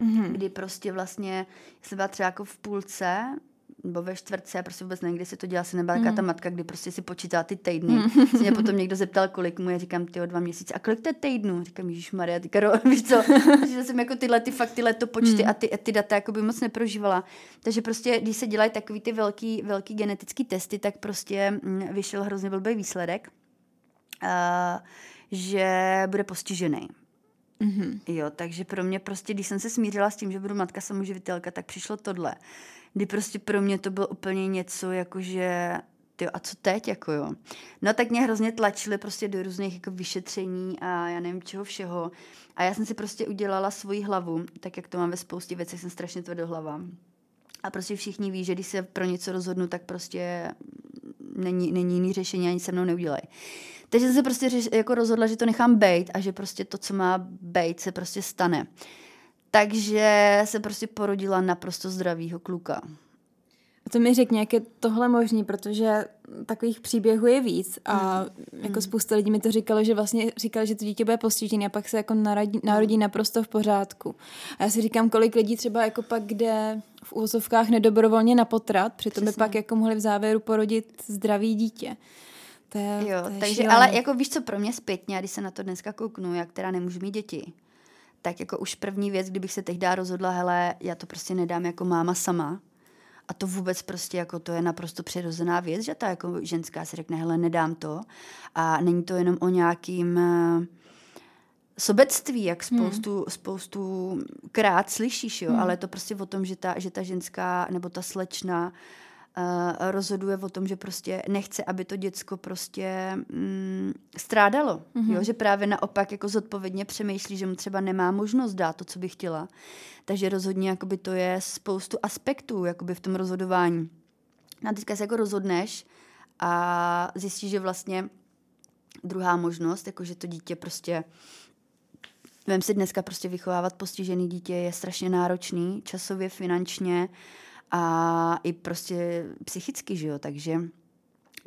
Mm-hmm. Kdy prostě vlastně, jsem byla třeba jako v půlce nebo ve čtvrtce, prostě vůbec nevím, kdy se to dělá, se nebyla mm. ta matka, kdy prostě si počítá ty týdny. Mm. Se mě potom někdo zeptal, kolik mu je, říkám, ty o dva měsíce. A kolik to je týdnů? Říkám, Ježíš Maria, ty karo, víš co? že jsem jako tyhle, ty fakt tyhle to počty mm. a ty, ty data jako by moc neprožívala. Takže prostě, když se dělají takový ty velký, velký genetický testy, tak prostě mm, vyšel hrozně blbý výsledek, uh, že bude postižený. Mm-hmm. Jo, takže pro mě prostě, když jsem se smířila s tím, že budu matka samoživitelka, tak přišlo tohle kdy prostě pro mě to bylo úplně něco, jakože ty a co teď, jako jo. No tak mě hrozně tlačili prostě do různých jako vyšetření a já nevím čeho všeho. A já jsem si prostě udělala svoji hlavu, tak jak to mám ve spoustě věcech, jsem strašně tvrdohlava. A prostě všichni ví, že když se pro něco rozhodnu, tak prostě není, není jiný řešení, ani se mnou neudělají. Takže jsem se prostě řeš, jako rozhodla, že to nechám bejt a že prostě to, co má bejt, se prostě stane. Takže se prostě porodila naprosto zdravýho kluka. A to mi řekni, jak je tohle možný, protože takových příběhů je víc a mm. jako mm. spousta lidí mi to říkalo, že vlastně říkali, že to dítě bude postižené a pak se jako narodí, narodí naprosto v pořádku. A já si říkám, kolik lidí třeba jako pak jde v úzovkách nedobrovolně na potrat, přitom by pak jako mohli v závěru porodit zdravý dítě. To je, jo, to je takže, šílený. ale jako víš co, pro mě zpětně, když se na to dneska kouknu, jak teda nemůžu mít děti, tak jako už první věc, kdybych se tehdy rozhodla, hele, já to prostě nedám jako máma sama, a to vůbec prostě jako to je naprosto přirozená věc, že ta jako ženská si řekne, hele, nedám to. A není to jenom o nějakým uh, sobectví, jak spoustu, hmm. spoustu krát slyšíš, jo, hmm. ale je to prostě o tom, že ta, že ta ženská nebo ta slečna uh, rozhoduje o tom, že prostě nechce, aby to děcko prostě mm, strádalo. Mm-hmm. Jo? Že právě naopak jako zodpovědně přemýšlí, že mu třeba nemá možnost dát to, co by chtěla. Takže rozhodně jakoby to je spoustu aspektů jakoby v tom rozhodování. No a teďka se jako rozhodneš a zjistíš, že vlastně druhá možnost, jako že to dítě prostě Vem si dneska prostě vychovávat postižený dítě je strašně náročný, časově, finančně, a i prostě psychicky, že jo, takže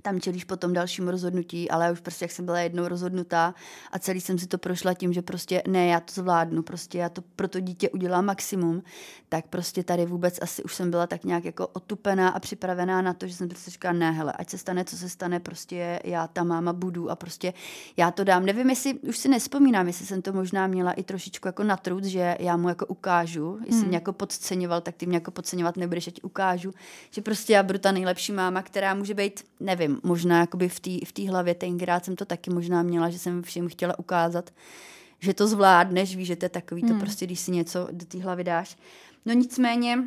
tam čelíš potom dalšímu rozhodnutí, ale už prostě jak jsem byla jednou rozhodnutá a celý jsem si to prošla tím, že prostě ne, já to zvládnu, prostě já to pro to dítě udělám maximum, tak prostě tady vůbec asi už jsem byla tak nějak jako otupená a připravená na to, že jsem prostě říkala, ne, hele, ať se stane, co se stane, prostě já ta máma budu a prostě já to dám. Nevím, jestli, už si nespomínám, jestli jsem to možná měla i trošičku jako na trud, že já mu jako ukážu, jestli hmm. mě jako podceňoval, tak ty mě jako podceňovat nebudeš, já ti ukážu, že prostě já budu ta nejlepší máma, která může být, nevím, možná jakoby v té v tý hlavě tenkrát jsem to taky možná měla, že jsem všem chtěla ukázat, že to zvládneš, víš, že to je takový hmm. to prostě, když si něco do té hlavy dáš. No nicméně,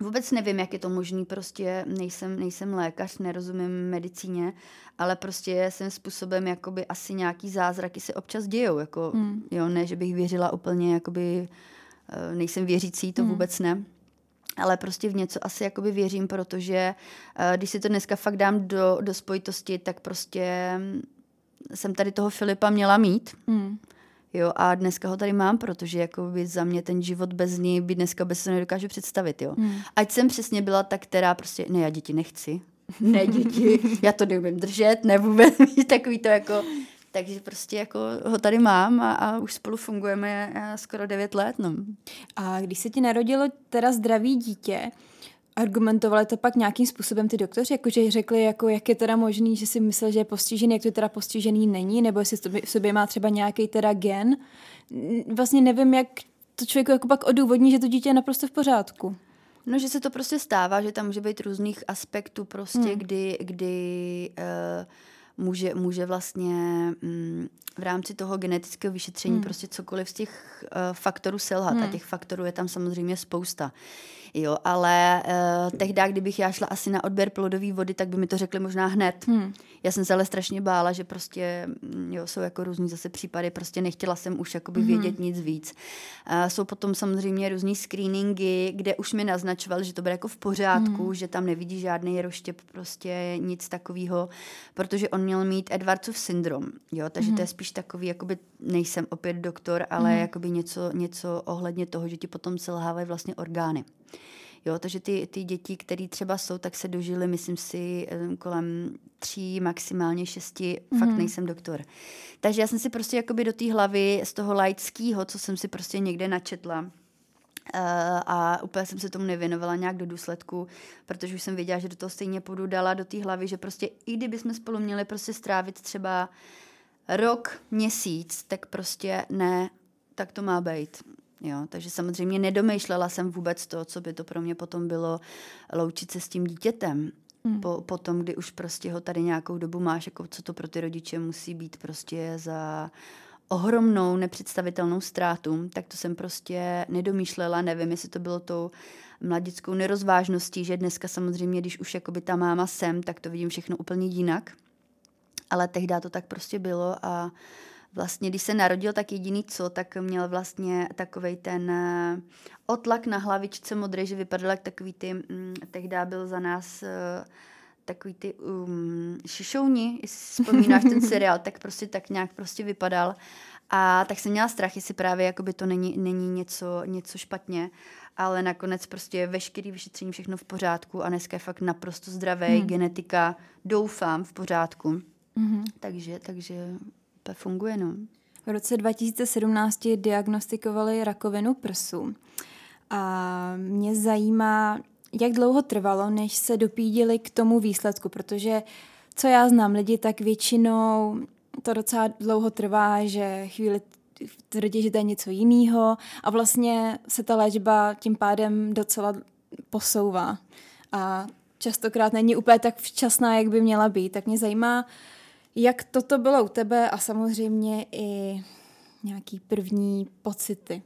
Vůbec nevím, jak je to možný, prostě nejsem, nejsem lékař, nerozumím medicíně, ale prostě svým způsobem jakoby asi nějaký zázraky se občas dějou, jako, hmm. jo, ne, že bych věřila úplně, jakoby, eh, nejsem věřící, to hmm. vůbec ne ale prostě v něco asi jakoby věřím, protože uh, když si to dneska fakt dám do, do spojitosti, tak prostě mm, jsem tady toho Filipa měla mít. Mm. Jo, a dneska ho tady mám, protože jako by za mě ten život bez ní by dneska bez se nedokážu představit, jo. Mm. Ať jsem přesně byla ta, která prostě, ne, já děti nechci, ne děti, já to neumím držet, ne vůbec, takový to jako, takže prostě jako ho tady mám a, a už spolu fungujeme eh, skoro 9 let. No. A když se ti narodilo teda zdravý dítě, Argumentovali to pak nějakým způsobem ty doktoři, jakože řekli, jako, jak je teda možný, že si myslel, že je postižený, jak to teda postižený není, nebo jestli v sobě má třeba nějaký teda gen. Vlastně nevím, jak to člověk jako pak odůvodní, že to dítě je naprosto v pořádku. No, že se to prostě stává, že tam může být různých aspektů prostě, hmm. kdy, kdy uh, může, může vlastně mm, v rámci toho genetického vyšetření hmm. prostě cokoliv z těch uh, faktorů selhat. Hmm. A těch faktorů je tam samozřejmě spousta. Jo, ale uh, tehdy, kdybych já šla asi na odběr plodové vody, tak by mi to řekli možná hned. Hmm. Já jsem se ale strašně bála, že prostě mm, jo, jsou jako různý zase případy, prostě nechtěla jsem už jakoby hmm. vědět nic víc. Uh, jsou potom samozřejmě různý screeningy, kde už mi naznačoval, že to bude jako v pořádku, hmm. že tam nevidí žádný roštěp, prostě nic takového, protože on měl mít Edwardsův syndrom, jo, takže hmm. to je spíš takový, jakoby nejsem opět doktor, ale hmm. jakoby něco, něco ohledně toho, že ti potom selhávají vlastně orgány. Jo, takže ty, ty děti, které třeba jsou, tak se dožily, myslím si, kolem tří, maximálně šesti, mm. fakt mhm. nejsem doktor. Takže já jsem si prostě jakoby do té hlavy z toho laického, co jsem si prostě někde načetla, Uh, a úplně jsem se tomu nevěnovala nějak do důsledku, protože už jsem věděla, že do toho stejně půjdu dala do té hlavy, že prostě i kdyby jsme spolu měli prostě strávit třeba rok, měsíc, tak prostě ne, tak to má být. Jo, takže samozřejmě nedomýšlela jsem vůbec to, co by to pro mě potom bylo loučit se s tím dítětem. Hmm. Po, potom, kdy už prostě ho tady nějakou dobu máš, jako co to pro ty rodiče musí být prostě za ohromnou, nepředstavitelnou ztrátu, tak to jsem prostě nedomýšlela, nevím, jestli to bylo tou mladickou nerozvážností, že dneska samozřejmě, když už jakoby ta máma sem, tak to vidím všechno úplně jinak. Ale tehdy to tak prostě bylo a vlastně, když se narodil, tak jediný co, tak měl vlastně takový ten uh, otlak na hlavičce modrý, že vypadal jak takový ty, um, tehdy byl za nás uh, takový ty um, šišouni, jestli vzpomínáš ten seriál, tak prostě tak nějak prostě vypadal. A tak jsem měla strach, jestli právě jakoby to není, není něco, něco špatně, ale nakonec prostě veškerý vyšetření všechno v pořádku a dneska je fakt naprosto zdravé, hmm. genetika, doufám, v pořádku. Hmm. Takže, takže to funguje, no. V roce 2017 diagnostikovali rakovinu prsu. A mě zajímá, jak dlouho trvalo, než se dopídili k tomu výsledku, protože co já znám lidi, tak většinou to docela dlouho trvá, že chvíli tvrdí, že to je něco jiného a vlastně se ta léčba tím pádem docela posouvá. A častokrát není úplně tak včasná, jak by měla být. Tak mě zajímá, jak toto bylo u tebe a samozřejmě i nějaký první pocity,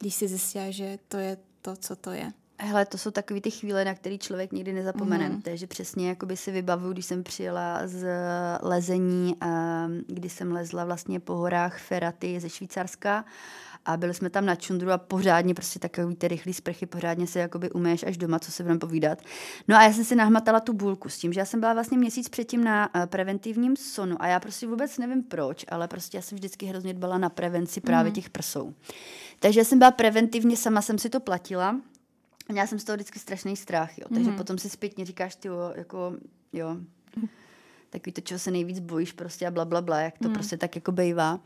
když jsi zjistila, že to je to, co to je. Hele, to jsou takové ty chvíle, na které člověk nikdy nezapomene. Mm. Takže přesně jakoby si vybavuju, když jsem přijela z lezení, a kdy jsem lezla vlastně po horách Feraty ze Švýcarska a byli jsme tam na čundru a pořádně prostě takový ty rychlý sprchy, pořádně se jakoby umeješ až doma, co se budeme povídat. No a já jsem si nahmatala tu bůlku s tím, že já jsem byla vlastně měsíc předtím na uh, preventivním sonu a já prostě vůbec nevím proč, ale prostě já jsem vždycky hrozně dbala na prevenci právě mm. těch prsou. Takže já jsem byla preventivně, sama jsem si to platila, Měla jsem z toho vždycky strašný strach, jo. Takže mm. potom si zpětně říkáš, ty jo, jako, jo, takový to, čeho se nejvíc bojíš prostě a bla, bla, bla, jak to hmm. prostě tak jako bejvá.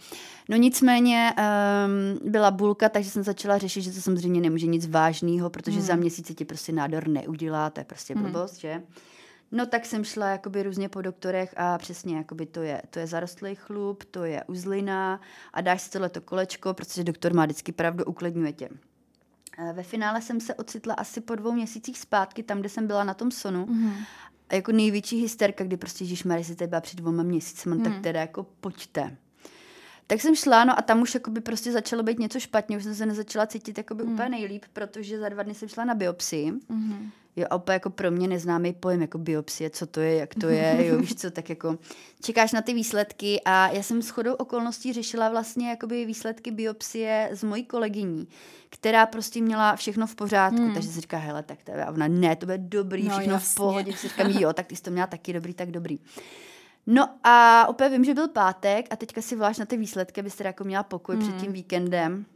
No nicméně um, byla bulka, takže jsem začala řešit, že to samozřejmě nemůže nic vážného, protože hmm. za měsíc ti prostě nádor neudělá, to je prostě blbost, že? No tak jsem šla jakoby různě po doktorech a přesně jakoby to je, to je zarostlý chlup, to je uzlina a dáš si tohleto kolečko, protože doktor má vždycky pravdu, uklidňuje tě. Ve finále jsem se ocitla asi po dvou měsících zpátky, tam, kde jsem byla na tom sonu. Mm-hmm. Jako největší hysterka, kdy prostě Ježíš Marie se byla před dvoma měsíci, mm. tak teda jako pojďte. Tak jsem šla, no a tam už jakoby prostě začalo být něco špatně, už jsem se nezačala cítit jakoby mm. úplně nejlíp, protože za dva dny jsem šla na biopsii. Mm-hmm. Jo, a úplně jako pro mě neznámý pojem jako biopsie, co to je, jak to je, jo, víš co, tak jako čekáš na ty výsledky a já jsem s chodou okolností řešila vlastně jakoby výsledky biopsie s mojí kolegyní, která prostě měla všechno v pořádku, hmm. takže si říká, hele, tak to je, a ona, ne, to bude dobrý, no, všechno jasně. v pohodě, si říkám, jo, tak ty jsi to měla taky dobrý, tak dobrý. No a opět vím, že byl pátek a teďka si voláš na ty výsledky, abyste jako měla pokoj hmm. před tím víkendem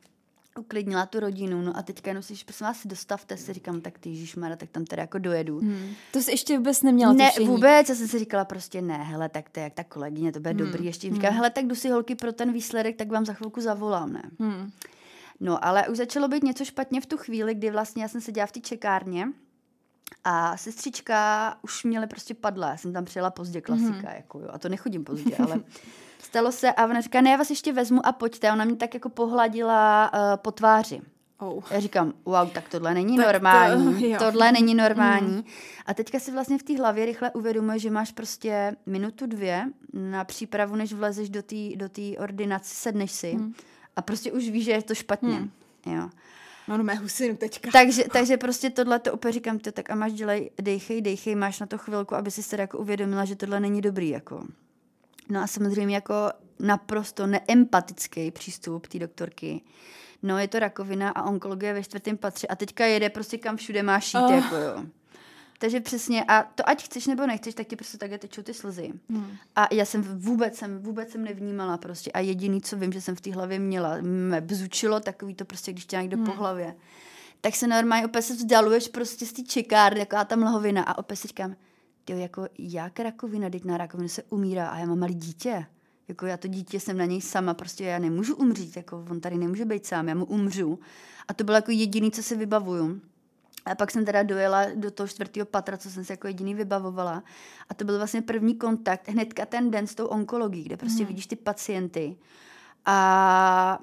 uklidnila tu rodinu, no a teďka jenom si, prosím vás, dostavte si, říkám, tak ty Ježišmara, tak tam teda jako dojedu. Hmm. To jsi ještě vůbec neměla Ne, tušení. vůbec, já jsem si říkala prostě ne, hele, tak to je jak ta kolegyně, to bude hmm. dobrý, ještě říkám, hmm. hele, tak jdu si holky pro ten výsledek, tak vám za chvilku zavolám, ne? Hmm. No, ale už začalo být něco špatně v tu chvíli, kdy vlastně já jsem seděla v té čekárně a sestřička už měla prostě padla, já jsem tam přijela pozdě, klasika, hmm. jako jo, a to nechodím pozdě, ale Stalo se a ona říká, ne, já vás ještě vezmu a pojďte. Ona mě tak jako pohladila uh, po tváři. Oh. Já říkám, wow, tak tohle není tak normální. To, tohle není normální. Mm. A teďka si vlastně v té hlavě rychle uvědomuje, že máš prostě minutu, dvě na přípravu, než vlezeš do té do ordinace, sedneš si mm. a prostě už víš, že je to špatně. Mm. Jo. No mé husinu teďka. Takže, takže prostě tohle to opět říkám, ty, tak a máš dělej, dejchej, dejchej, máš na to chvilku, aby si se jako uvědomila, že tohle není dobrý, jako. No a samozřejmě jako naprosto neempatický přístup té doktorky. No je to rakovina a onkologie ve čtvrtém patře a teďka jede prostě kam všude má šít, oh. jako jo. Takže přesně, a to ať chceš nebo nechceš, tak ti prostě takhle tečou ty slzy. Hmm. A já jsem vůbec jsem, vůbec jsem nevnímala prostě. A jediný, co vím, že jsem v té hlavě měla, mě bzučilo takový to prostě, když tě někdo hmm. po hlavě. Tak se normálně opět se vzdaluješ prostě z té čekárny, taková ta mlhovina a opět si říkám, jo, jako jak rakovina, teď na rakovinu se umírá a já mám malý dítě. Jako já to dítě jsem na něj sama, prostě já nemůžu umřít, jako on tady nemůže být sám, já mu umřu. A to bylo jako jediný, co si vybavuju. A pak jsem teda dojela do toho čtvrtého patra, co jsem si jako jediný vybavovala. A to byl vlastně první kontakt, hnedka ten den s tou onkologií, kde prostě mm. vidíš ty pacienty. A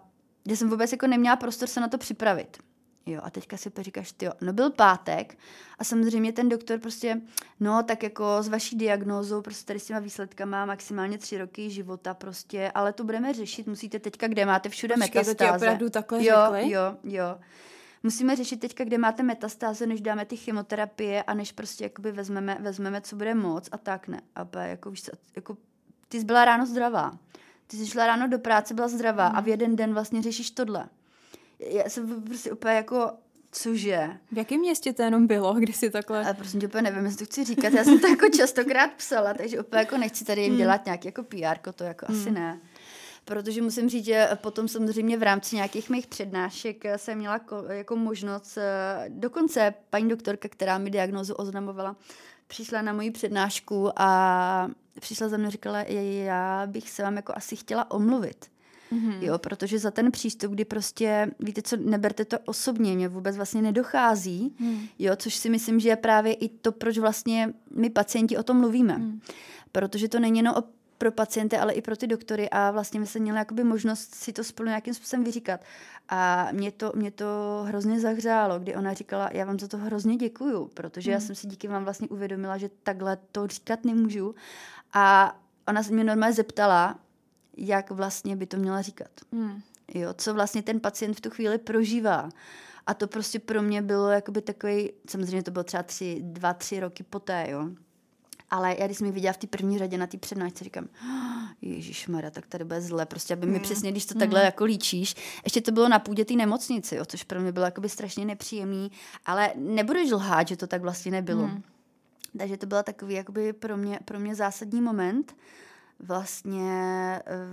já jsem vůbec jako neměla prostor se na to připravit. Jo, a teďka si říkáš, ty no byl pátek a samozřejmě ten doktor prostě, no tak jako s vaší diagnózou, prostě tady s těma výsledkama maximálně tři roky života prostě, ale to budeme řešit, musíte teďka, kde máte všude Počkej, metastáze. to ti opravdu takhle jo, řekli? Jo, jo. Musíme řešit teďka, kde máte metastáze, než dáme ty chemoterapie a než prostě jakoby vezmeme, vezmeme co bude moc a tak ne. A jako, víš, jako, ty jsi byla ráno zdravá. Ty jsi šla ráno do práce, byla zdravá hmm. a v jeden den vlastně řešíš tohle já jsem prostě úplně jako, cože? V jakém městě to jenom bylo, když si takhle... Ale prostě úplně nevím, jestli to chci říkat, já jsem to jako častokrát psala, takže úplně jako nechci tady jim hmm. dělat nějaký jako PR, to jako hmm. asi ne. Protože musím říct, že potom samozřejmě v rámci nějakých mých přednášek jsem měla jako možnost, eh, dokonce paní doktorka, která mi diagnozu oznamovala, přišla na moji přednášku a přišla za mnou a říkala, já bych se vám jako asi chtěla omluvit Mm-hmm. Jo, protože za ten přístup, kdy prostě, víte co, neberte to osobně, mě vůbec vlastně nedochází, mm. jo, což si myslím, že je právě i to, proč vlastně my pacienti o tom mluvíme. Mm. Protože to není jenom o pro pacienty, ale i pro ty doktory a vlastně my jsme měli jakoby možnost si to spolu nějakým způsobem vyříkat. A mě to, mě to hrozně zahřálo, kdy ona říkala, já vám za to hrozně děkuju, protože mm. já jsem si díky vám vlastně uvědomila, že takhle to říkat nemůžu. A ona se mě normálně zeptala, jak vlastně by to měla říkat. Hmm. Jo, co vlastně ten pacient v tu chvíli prožívá. A to prostě pro mě bylo jakoby takový, samozřejmě to bylo třeba tři, dva, tři roky poté, jo. Ale já když jsem ji viděla v té první řadě na té přednášce, říkám, oh, Ježíš Mara, tak tady bude zle. Prostě, aby mi mm. přesně, když to mm. takhle jako líčíš. Ještě to bylo na půdě té nemocnici, jo, což pro mě bylo jakoby strašně nepříjemný. Ale nebudeš lhát, že to tak vlastně nebylo. Mm. Takže to byl takový jakoby pro mě, pro mě zásadní moment. Vlastně eh,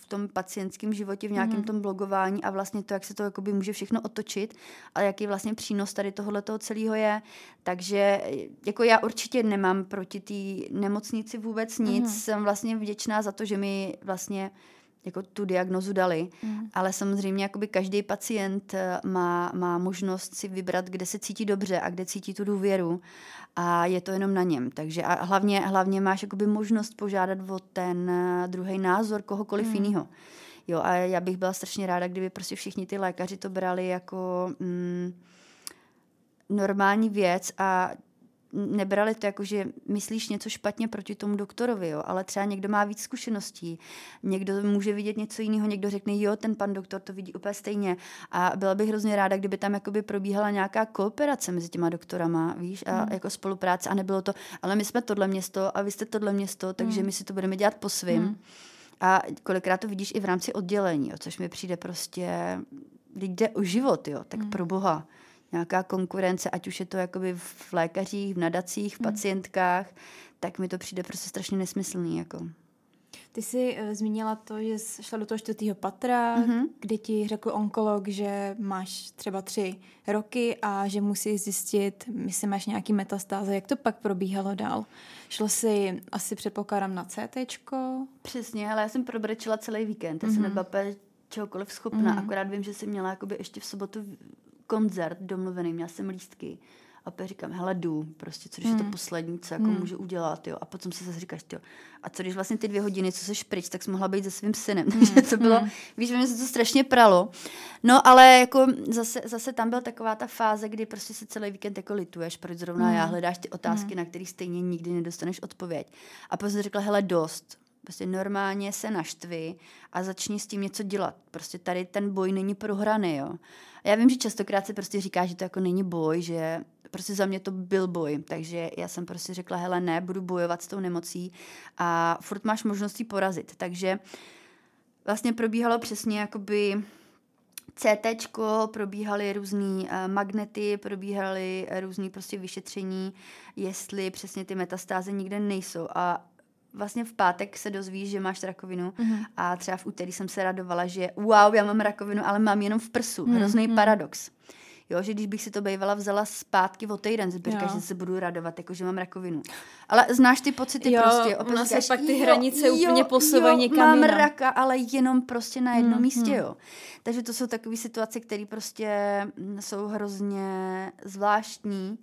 v tom pacientském životě, v nějakém mm. tom blogování a vlastně to, jak se to jakoby může všechno otočit a jaký vlastně přínos tady tohohle toho celého je. Takže jako já určitě nemám proti té nemocnici vůbec nic. Mm. Jsem vlastně vděčná za to, že mi vlastně jako tu diagnozu dali, mm. ale samozřejmě jakoby každý pacient eh, má, má možnost si vybrat, kde se cítí dobře a kde cítí tu důvěru a je to jenom na něm. Takže a hlavně, hlavně máš jakoby možnost požádat o ten eh, druhý názor kohokoliv mm. jiného. Jo, a já bych byla strašně ráda, kdyby prostě všichni ty lékaři to brali jako mm, normální věc a nebrali to jako, že myslíš něco špatně proti tomu doktorovi, jo, ale třeba někdo má víc zkušeností, někdo může vidět něco jiného, někdo řekne, jo, ten pan doktor to vidí úplně stejně. A byla bych hrozně ráda, kdyby tam jakoby probíhala nějaká kooperace mezi těma doktorama, víš, a mm. jako spolupráce a nebylo to, ale my jsme tohle město a vy jste tohle město, takže mm. my si to budeme dělat po svým. Mm. A kolikrát to vidíš i v rámci oddělení, jo, což mi přijde prostě, jde o život, jo, tak mm. pro boha nějaká konkurence, ať už je to jakoby v lékařích, v nadacích, v hmm. pacientkách, tak mi to přijde prostě strašně nesmyslný. Jako. Ty jsi uh, zmínila to, že jsi šla do toho čtvrtého patra, mm-hmm. kde ti řekl onkolog, že máš třeba tři roky a že musí zjistit, jestli máš nějaký metastáze. Jak to pak probíhalo dál? Šlo jsi asi předpokládám na CT? Přesně, ale já jsem probrečila celý víkend. Já mm-hmm. jsem nebyla čehokoliv schopná, mm-hmm. akorát vím, že jsem měla jakoby ještě v sobotu koncert domluvený, měla jsem lístky. A pak říkám, hele, jdu, prostě, co když mm. je to hmm. poslední, co jako mm. můžu udělat, jo. A potom se zase říkáš, jo. A co když vlastně ty dvě hodiny, co se pryč, tak jsem mohla být se svým synem. Mm. Takže to bylo, mm. víš, mě se to strašně pralo. No, ale jako zase, zase tam byla taková ta fáze, kdy prostě se celý víkend jako lituješ, proč zrovna mm. já hledáš ty otázky, mm. na které stejně nikdy nedostaneš odpověď. A potom jsem řekla, hele, dost, Prostě normálně se naštvi a začni s tím něco dělat. Prostě tady ten boj není prohraný, jo. A já vím, že častokrát se prostě říká, že to jako není boj, že prostě za mě to byl boj. Takže já jsem prostě řekla, hele ne, budu bojovat s tou nemocí a furt máš možnost ji porazit. Takže vlastně probíhalo přesně jakoby CT, probíhaly různé uh, magnety, probíhaly různé prostě vyšetření, jestli přesně ty metastáze nikde nejsou. A vlastně v pátek se dozvíš, že máš rakovinu mm-hmm. a třeba v úterý jsem se radovala, že wow, já mám rakovinu, ale mám jenom v prsu. Mm-hmm. Hrozný mhm. paradox. Jo, že když bych si to bývala vzala zpátky o týden, zbírka, že se budu radovat, jako že mám rakovinu. Ale znáš ty pocity jo, prostě. Jo, se pak ty hranice jo, úplně posouvají někam mám jinam. raka, ale jenom prostě na jednom hmm, místě, hmm. jo. Takže to jsou takové situace, které prostě jsou hrozně zvláštní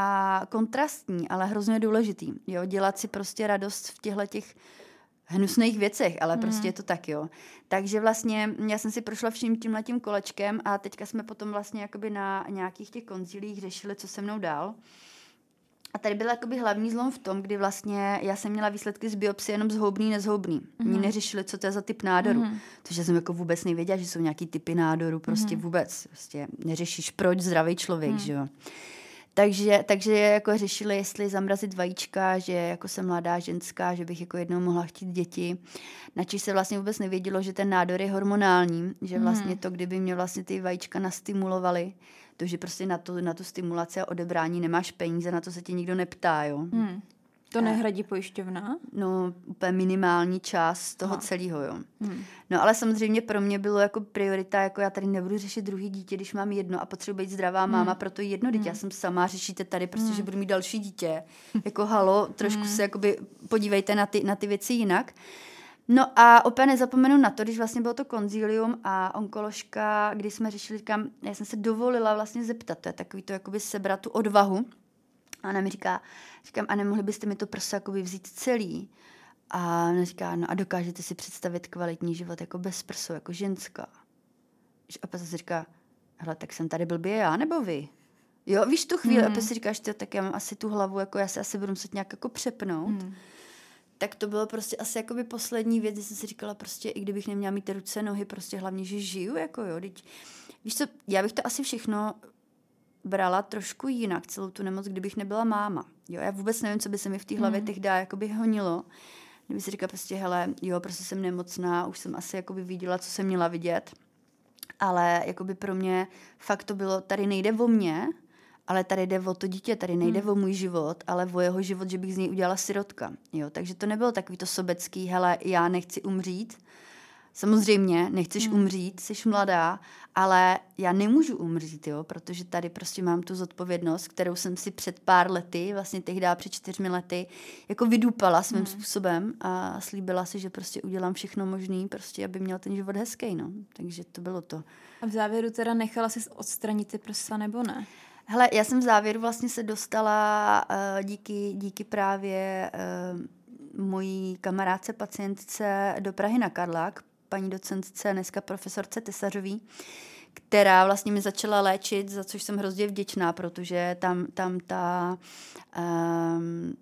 a kontrastní, ale hrozně důležitý. Jo? Dělat si prostě radost v těchto těch hnusných věcech, ale hmm. prostě je to tak, jo. Takže vlastně já jsem si prošla vším tímhle tím kolečkem a teďka jsme potom vlastně jakoby na nějakých těch konzilích řešili, co se mnou dál. A tady byl jakoby hlavní zlom v tom, kdy vlastně já jsem měla výsledky z biopsie jenom zhoubný, nezhoubný. Mm-hmm. Oni neřešili, co to je za typ nádoru. Mm-hmm. Takže jsem jako vůbec nevěděla, že jsou nějaký typy nádoru, prostě mm-hmm. vůbec. Prostě neřešíš, proč zdravý člověk, mm-hmm. že jo. Takže, takže jako řešili, jestli zamrazit vajíčka, že jako jsem mladá ženská, že bych jako jednou mohla chtít děti. Načíž se vlastně vůbec nevědělo, že ten nádor je hormonální, že hmm. vlastně to, kdyby mě vlastně ty vajíčka nastimulovaly, to, že prostě na, to, na tu stimulaci a odebrání nemáš peníze, na to se tě nikdo neptá, jo. Hmm. To nehradí pojišťovna? No, úplně minimální část toho no. celého, jo. Hmm. No ale samozřejmě pro mě bylo jako priorita, jako já tady nebudu řešit druhý dítě, když mám jedno a potřebuji být zdravá hmm. máma pro to jedno dítě. Hmm. Já jsem sama, řešíte tady prostě, hmm. že budu mít další dítě. Jako halo, trošku hmm. se jakoby podívejte na ty, na ty věci jinak. No a opět nezapomenu na to, když vlastně bylo to konzílium a onkoložka, když jsme řešili, kam, já jsem se dovolila vlastně zeptat, to je takový to jakoby sebrat tu odvahu, a ona mi říká, říkám, a nemohli byste mi to prso jakoby vzít celý? A ona říká, no a dokážete si představit kvalitní život jako bez prsu, jako ženská? A pak se říká, hele, tak jsem tady blbě já, nebo vy? Jo, víš tu chvíli, mm. a pak si říkáš, ty, tak já mám asi tu hlavu, jako já se asi budu muset nějak jako přepnout. Mm. Tak to bylo prostě asi jakoby poslední věc, kdy jsem si říkala prostě, i kdybych neměla mít ruce, nohy, prostě hlavně, že žiju, jako jo, teď, víš co, já bych to asi všechno brala trošku jinak celou tu nemoc, kdybych nebyla máma. Jo, já vůbec nevím, co by se mi v té hlavě mm. tehdy jakoby honilo. Kdyby si říkala prostě, hele, jo, prostě jsem nemocná, už jsem asi jakoby viděla, co jsem měla vidět. Ale jakoby pro mě fakt to bylo, tady nejde o mě, ale tady jde o to dítě, tady nejde hmm. o můj život, ale o jeho život, že bych z něj udělala sirotka. Jo, takže to nebylo takový to sobecký, hele, já nechci umřít, Samozřejmě, nechceš hmm. umřít, jsi mladá, ale já nemůžu umřít, jo, protože tady prostě mám tu zodpovědnost, kterou jsem si před pár lety, vlastně tehdy před čtyřmi lety, jako vydupala svým hmm. způsobem a slíbila si, že prostě udělám všechno možné, prostě, aby měl ten život hezký, no. Takže to bylo to. A v závěru teda nechala si odstranit ty prsa, nebo ne? Hele, já jsem v závěru vlastně se dostala uh, díky, díky právě uh, mojí kamarádce, pacientce do Prahy na Karlák, paní docentce, dneska profesorce Tesařový, která vlastně mi začala léčit, za což jsem hrozně vděčná, protože tam, tam ta um,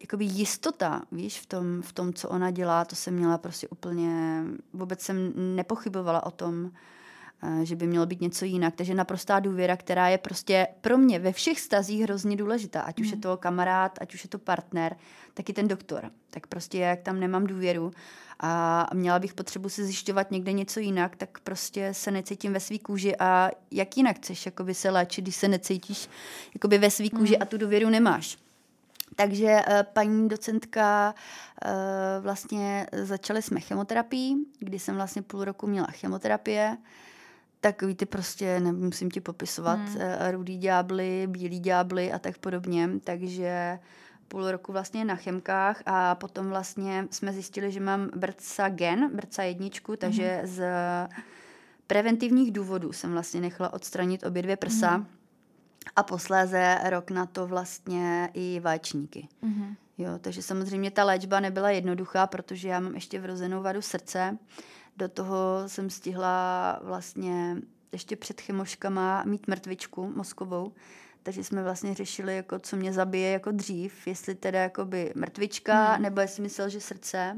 jakoby jistota, víš, v tom, v tom, co ona dělá, to jsem měla prostě úplně, vůbec jsem nepochybovala o tom, že by mělo být něco jinak. Takže naprostá důvěra, která je prostě pro mě ve všech stazích hrozně důležitá. Ať už je hmm. to kamarád, ať už je to partner, tak i ten doktor. Tak prostě jak tam nemám důvěru, a měla bych potřebu si zjišťovat někde něco jinak, tak prostě se necítím ve svý kůži a jak jinak chceš jakoby se léčit, když se necítíš jakoby ve svý kůži mm. a tu důvěru nemáš. Takže uh, paní docentka, uh, vlastně začali jsme chemoterapii, kdy jsem vlastně půl roku měla chemoterapie, takový ty prostě, nemusím ti popisovat, hmm. uh, rudý ďábly, bílý ďábly a tak podobně, takže půl roku vlastně na chemkách a potom vlastně jsme zjistili, že mám brca gen, brca jedničku, takže mm-hmm. z preventivních důvodů jsem vlastně nechala odstranit obě dvě prsa mm-hmm. a posléze rok na to vlastně i vaječníky. Mm-hmm. Jo, takže samozřejmě ta léčba nebyla jednoduchá, protože já mám ještě vrozenou vadu srdce. Do toho jsem stihla vlastně ještě před chemoškama mít mrtvičku mozkovou, takže jsme vlastně řešili, jako, co mě zabije jako dřív, jestli teda jakoby mrtvička, hmm. nebo jestli myslel, že srdce.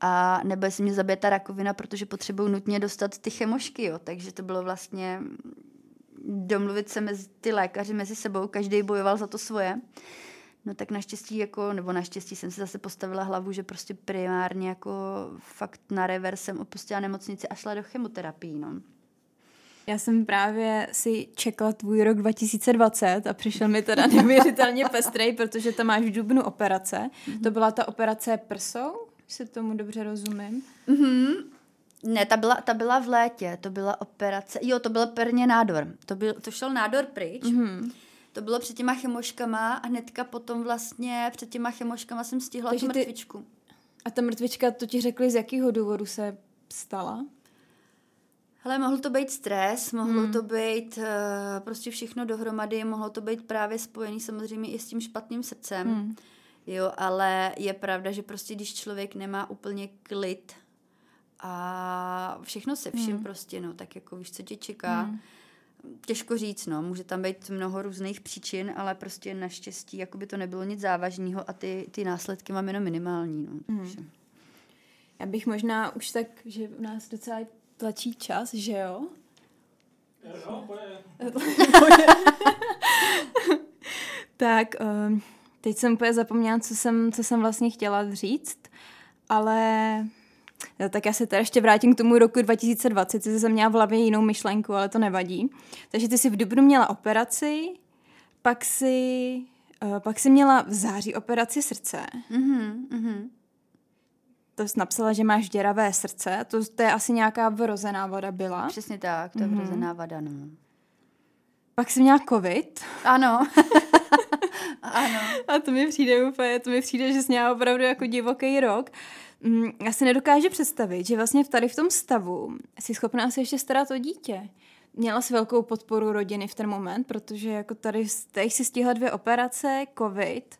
A nebo jestli mě zabije ta rakovina, protože potřebuju nutně dostat ty chemošky, jo. Takže to bylo vlastně domluvit se mezi ty lékaři mezi sebou, každý bojoval za to svoje. No tak naštěstí, jako, nebo naštěstí jsem si zase postavila hlavu, že prostě primárně jako fakt na rever jsem opustila nemocnici a šla do chemoterapii, no. Já jsem právě si čekala tvůj rok 2020 a přišel mi teda neuvěřitelně pestrej, protože tam máš v dubnu operace. Mm-hmm. To byla ta operace prsou, si tomu dobře rozumím. Mm-hmm. Ne, ta byla, ta byla v létě, to byla operace, jo, to byl perně nádor. To, byl, to šel nádor pryč. Mm-hmm. To bylo před těma chemoškama a hnedka potom vlastně před těma chemoškama jsem stihla Takže tu mrtvičku. Ty... A ta mrtvička, to ti řekli, z jakého důvodu se stala? Ale mohl to být stres, mohlo hmm. to být uh, prostě všechno dohromady, mohlo to být právě spojený samozřejmě i s tím špatným srdcem. Hmm. Jo, ale je pravda, že prostě když člověk nemá úplně klid a všechno se vším hmm. prostě, no, tak jako víš, co tě čeká. Hmm. Těžko říct, no, může tam být mnoho různých příčin, ale prostě naštěstí jako by to nebylo nic závažného a ty, ty následky mám jenom minimální, no. Hmm. Já bych možná už tak, že nás docela tlačí čas, že jo? Jo, tak, um, teď jsem úplně zapomněla, co jsem, co jsem vlastně chtěla říct, ale No, tak já se teda ještě vrátím k tomu roku 2020, ty jsem měla v hlavě jinou myšlenku, ale to nevadí. Takže ty jsi v Dubnu měla operaci, pak si, uh, pak si měla v září operaci srdce. Mm-hmm, mm-hmm to jsi napsala, že máš děravé srdce, to, to je asi nějaká vrozená vada byla. Přesně tak, to je mm-hmm. vrozená vada, no. Pak jsi měla covid. Ano. ano. A to mi přijde úplně, to mi přijde, že jsi měla opravdu jako divoký rok. Mm, já si nedokážu představit, že vlastně tady v tom stavu jsi schopná se ještě starat o dítě. Měla jsi velkou podporu rodiny v ten moment, protože jako tady, tady si stihla dvě operace, covid,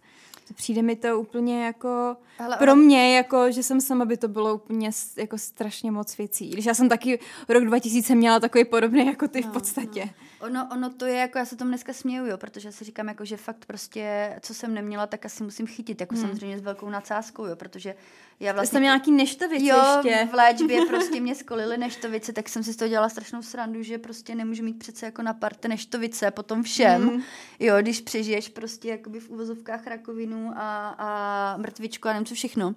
Přijde mi to úplně jako, Ale pro mě, jako, že jsem sama by to bylo úplně jako strašně moc věcí. Když já jsem taky rok 2000 měla takový podobný jako ty no, v podstatě. No. Ono, ono to je, jako já se tomu dneska směju, jo, protože si říkám, jako, že fakt prostě, co jsem neměla, tak asi musím chytit, jako hmm. samozřejmě s velkou nadsázkou, jo, protože já vlastně... Měla nějaký neštovice jo, ještě. v léčbě prostě mě skolily neštovice, tak jsem si z toho dělala strašnou srandu, že prostě nemůžu mít přece jako na parte neštovice po tom všem, hmm. jo, když přežiješ prostě jakoby v uvozovkách rakovinu a, a mrtvičku a nevím co všechno.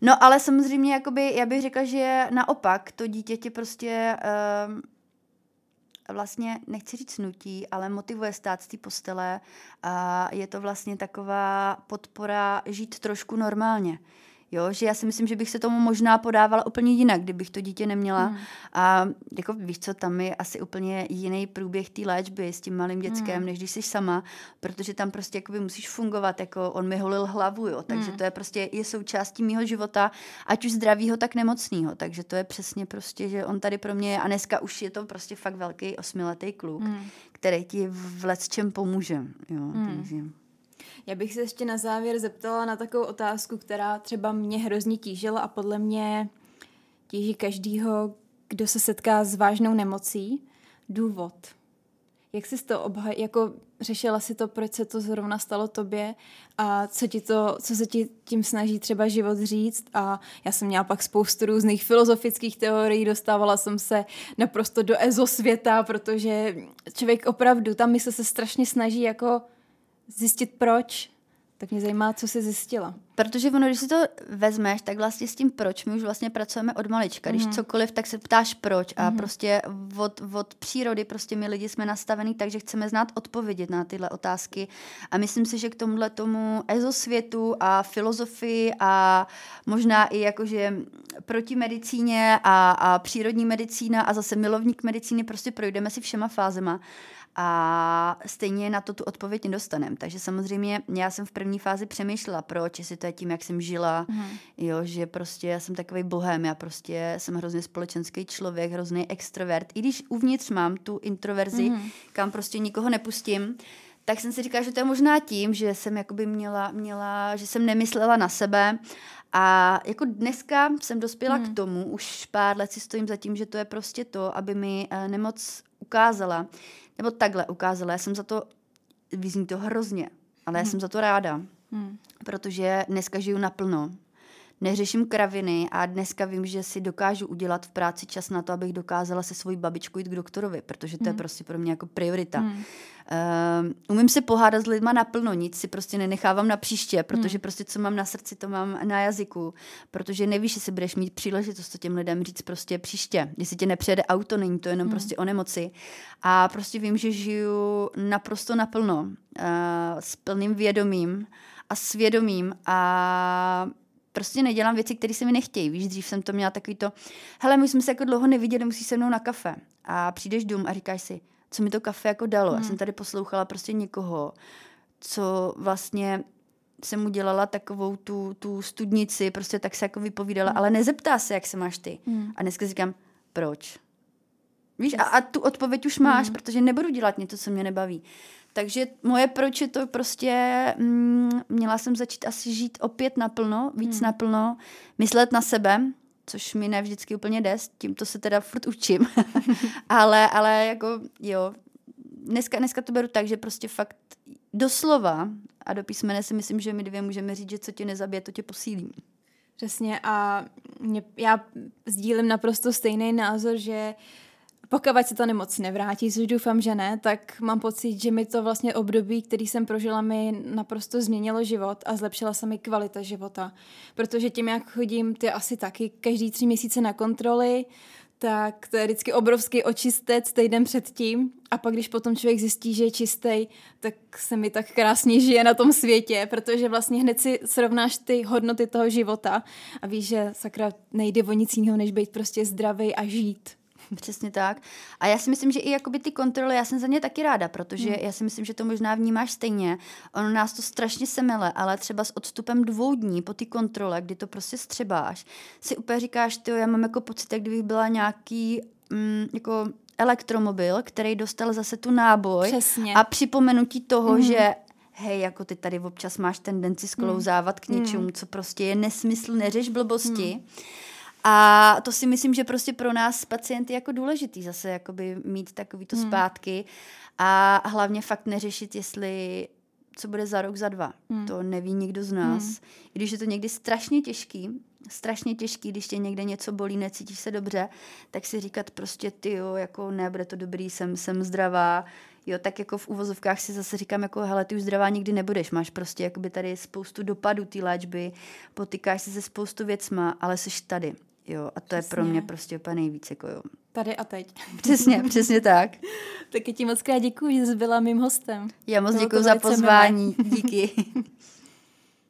No ale samozřejmě, jakoby, já bych řekla, že naopak to dítě tě prostě... Uh, vlastně, nechci říct nutí, ale motivuje stát z té postele a je to vlastně taková podpora žít trošku normálně. Jo, že já si myslím, že bych se tomu možná podávala úplně jinak, kdybych to dítě neměla. Hmm. A jako víš co, tam je asi úplně jiný průběh té léčby s tím malým dětskem, hmm. než když jsi sama, protože tam prostě jakoby musíš fungovat, jako on mi holil hlavu, jo, takže hmm. to je prostě je součástí mého života, ať už zdravýho, tak nemocného, takže to je přesně prostě, že on tady pro mě je a dneska už je to prostě fakt velký osmiletý kluk, hmm. který ti v čem pomůže, jo, hmm. takže... Já bych se ještě na závěr zeptala na takovou otázku, která třeba mě hrozně tížila a podle mě tíží každýho, kdo se setká s vážnou nemocí. Důvod. Jak jsi to obhaj, jako řešila si to, proč se to zrovna stalo tobě a co, ti to, co se ti tím snaží třeba život říct a já jsem měla pak spoustu různých filozofických teorií, dostávala jsem se naprosto do ezosvěta, protože člověk opravdu, ta mysl se strašně snaží jako zjistit proč. Tak mě zajímá, co jsi zjistila. Protože ono, když si to vezmeš, tak vlastně s tím proč, my už vlastně pracujeme od malička. Když mm. cokoliv, tak se ptáš proč. A mm. prostě od, od přírody prostě my lidi jsme nastavení tak, že chceme znát odpovědět na tyhle otázky. A myslím si, že k tomuhle tomu ezosvětu a filozofii a možná i jakože proti medicíně a, a přírodní medicína a zase milovník medicíny prostě projdeme si všema fázema a stejně na to tu odpověď nedostaneme. Takže samozřejmě já jsem v první fázi přemýšlela, proč, jestli to je tím, jak jsem žila, mm. jo, že prostě já jsem takový bohem, já prostě jsem hrozně společenský člověk, hrozný extrovert. I když uvnitř mám tu introverzi, mm. kam prostě nikoho nepustím, tak jsem si říkala, že to je možná tím, že jsem jakoby měla, měla že jsem nemyslela na sebe a jako dneska jsem dospěla hmm. k tomu, už pár let si stojím za tím, že to je prostě to, aby mi uh, nemoc ukázala, nebo takhle ukázala. Já jsem za to, vyzní to hrozně, ale já hmm. jsem za to ráda, hmm. protože dneska žiju naplno. Neřeším kraviny a dneska vím, že si dokážu udělat v práci čas na to, abych dokázala se svojí babičkou jít k doktorovi, protože to hmm. je prostě pro mě jako priorita. Hmm. Uh, umím si pohádat s lidma naplno, nic si prostě nenechávám na příště, protože hmm. prostě co mám na srdci, to mám na jazyku, protože nevíš, jestli budeš mít příležitost to těm lidem říct prostě příště. Jestli tě nepřijede auto, není to jenom hmm. prostě o nemoci. A prostě vím, že žiju naprosto naplno, uh, s plným vědomím a svědomím a prostě nedělám věci, které se mi nechtějí. Víš, dřív jsem to měla takový to, hele, my jsme se jako dlouho neviděli, musíš se mnou na kafe. A přijdeš dům a říkáš si, co mi to kafe jako dalo. Hmm. Já jsem tady poslouchala prostě někoho, co vlastně jsem mu dělala takovou tu, tu studnici, prostě tak se jako vypovídala, hmm. ale nezeptá se, jak se máš ty. Hmm. A dneska říkám, proč? Víš, a, a tu odpověď už máš, hmm. protože nebudu dělat něco, co mě nebaví. Takže moje proč je to prostě, mm, měla jsem začít asi žít opět naplno, víc hmm. naplno, myslet na sebe, což mi ne vždycky úplně jde, tímto se teda furt učím. ale, ale jako jo, dneska, dneska to beru tak, že prostě fakt doslova a do písmene si myslím, že my dvě můžeme říct, že co tě nezabije, to tě posílí. Přesně a mě, já sdílím naprosto stejný názor, že uh, pokud se ta nemoc nevrátí, což doufám, že ne, tak mám pocit, že mi to vlastně období, který jsem prožila, mi naprosto změnilo život a zlepšila se mi kvalita života. Protože tím, jak chodím, ty asi taky každý tři měsíce na kontroly, tak to je vždycky obrovský očistec týden předtím a pak, když potom člověk zjistí, že je čistý, tak se mi tak krásně žije na tom světě, protože vlastně hned si srovnáš ty hodnoty toho života a víš, že sakra nejde o nic jiného, než být prostě zdravý a žít. Přesně tak. A já si myslím, že i jakoby ty kontroly, já jsem za ně taky ráda, protože hmm. já si myslím, že to možná vnímáš stejně. Ono nás to strašně semele, ale třeba s odstupem dvou dní po ty kontrole, kdy to prostě střebáš, si úplně říkáš, ty já mám jako pocit, jak kdybych byla nějaký mm, jako elektromobil, který dostal zase tu náboj Přesně. a připomenutí toho, mm. že hej, jako ty tady občas máš tendenci sklouzávat mm. k něčemu, mm. co prostě je nesmysl, neřeš blbosti. Mm. A to si myslím, že prostě pro nás pacienty jako důležitý zase jakoby mít takovýto hmm. zpátky a hlavně fakt neřešit, jestli co bude za rok, za dva. Hmm. To neví nikdo z nás. Hmm. I když je to někdy strašně těžký, strašně těžký, když tě někde něco bolí, necítíš se dobře, tak si říkat prostě ty jo, jako ne, bude to dobrý, jsem, jsem zdravá, jo, tak jako v uvozovkách si zase říkám, jako hele, ty už zdravá nikdy nebudeš, máš prostě jakoby tady spoustu dopadů té léčby, potýkáš se se spoustu věcma, ale jsi tady. Jo, a to Přesně. je pro mě prostě úplně nejvíc, jako jo. Tady a teď. Přesně, přesně tak. Tak ti moc krát děkuji, že jsi byla mým hostem. Já moc děkuji za pozvání. Díky.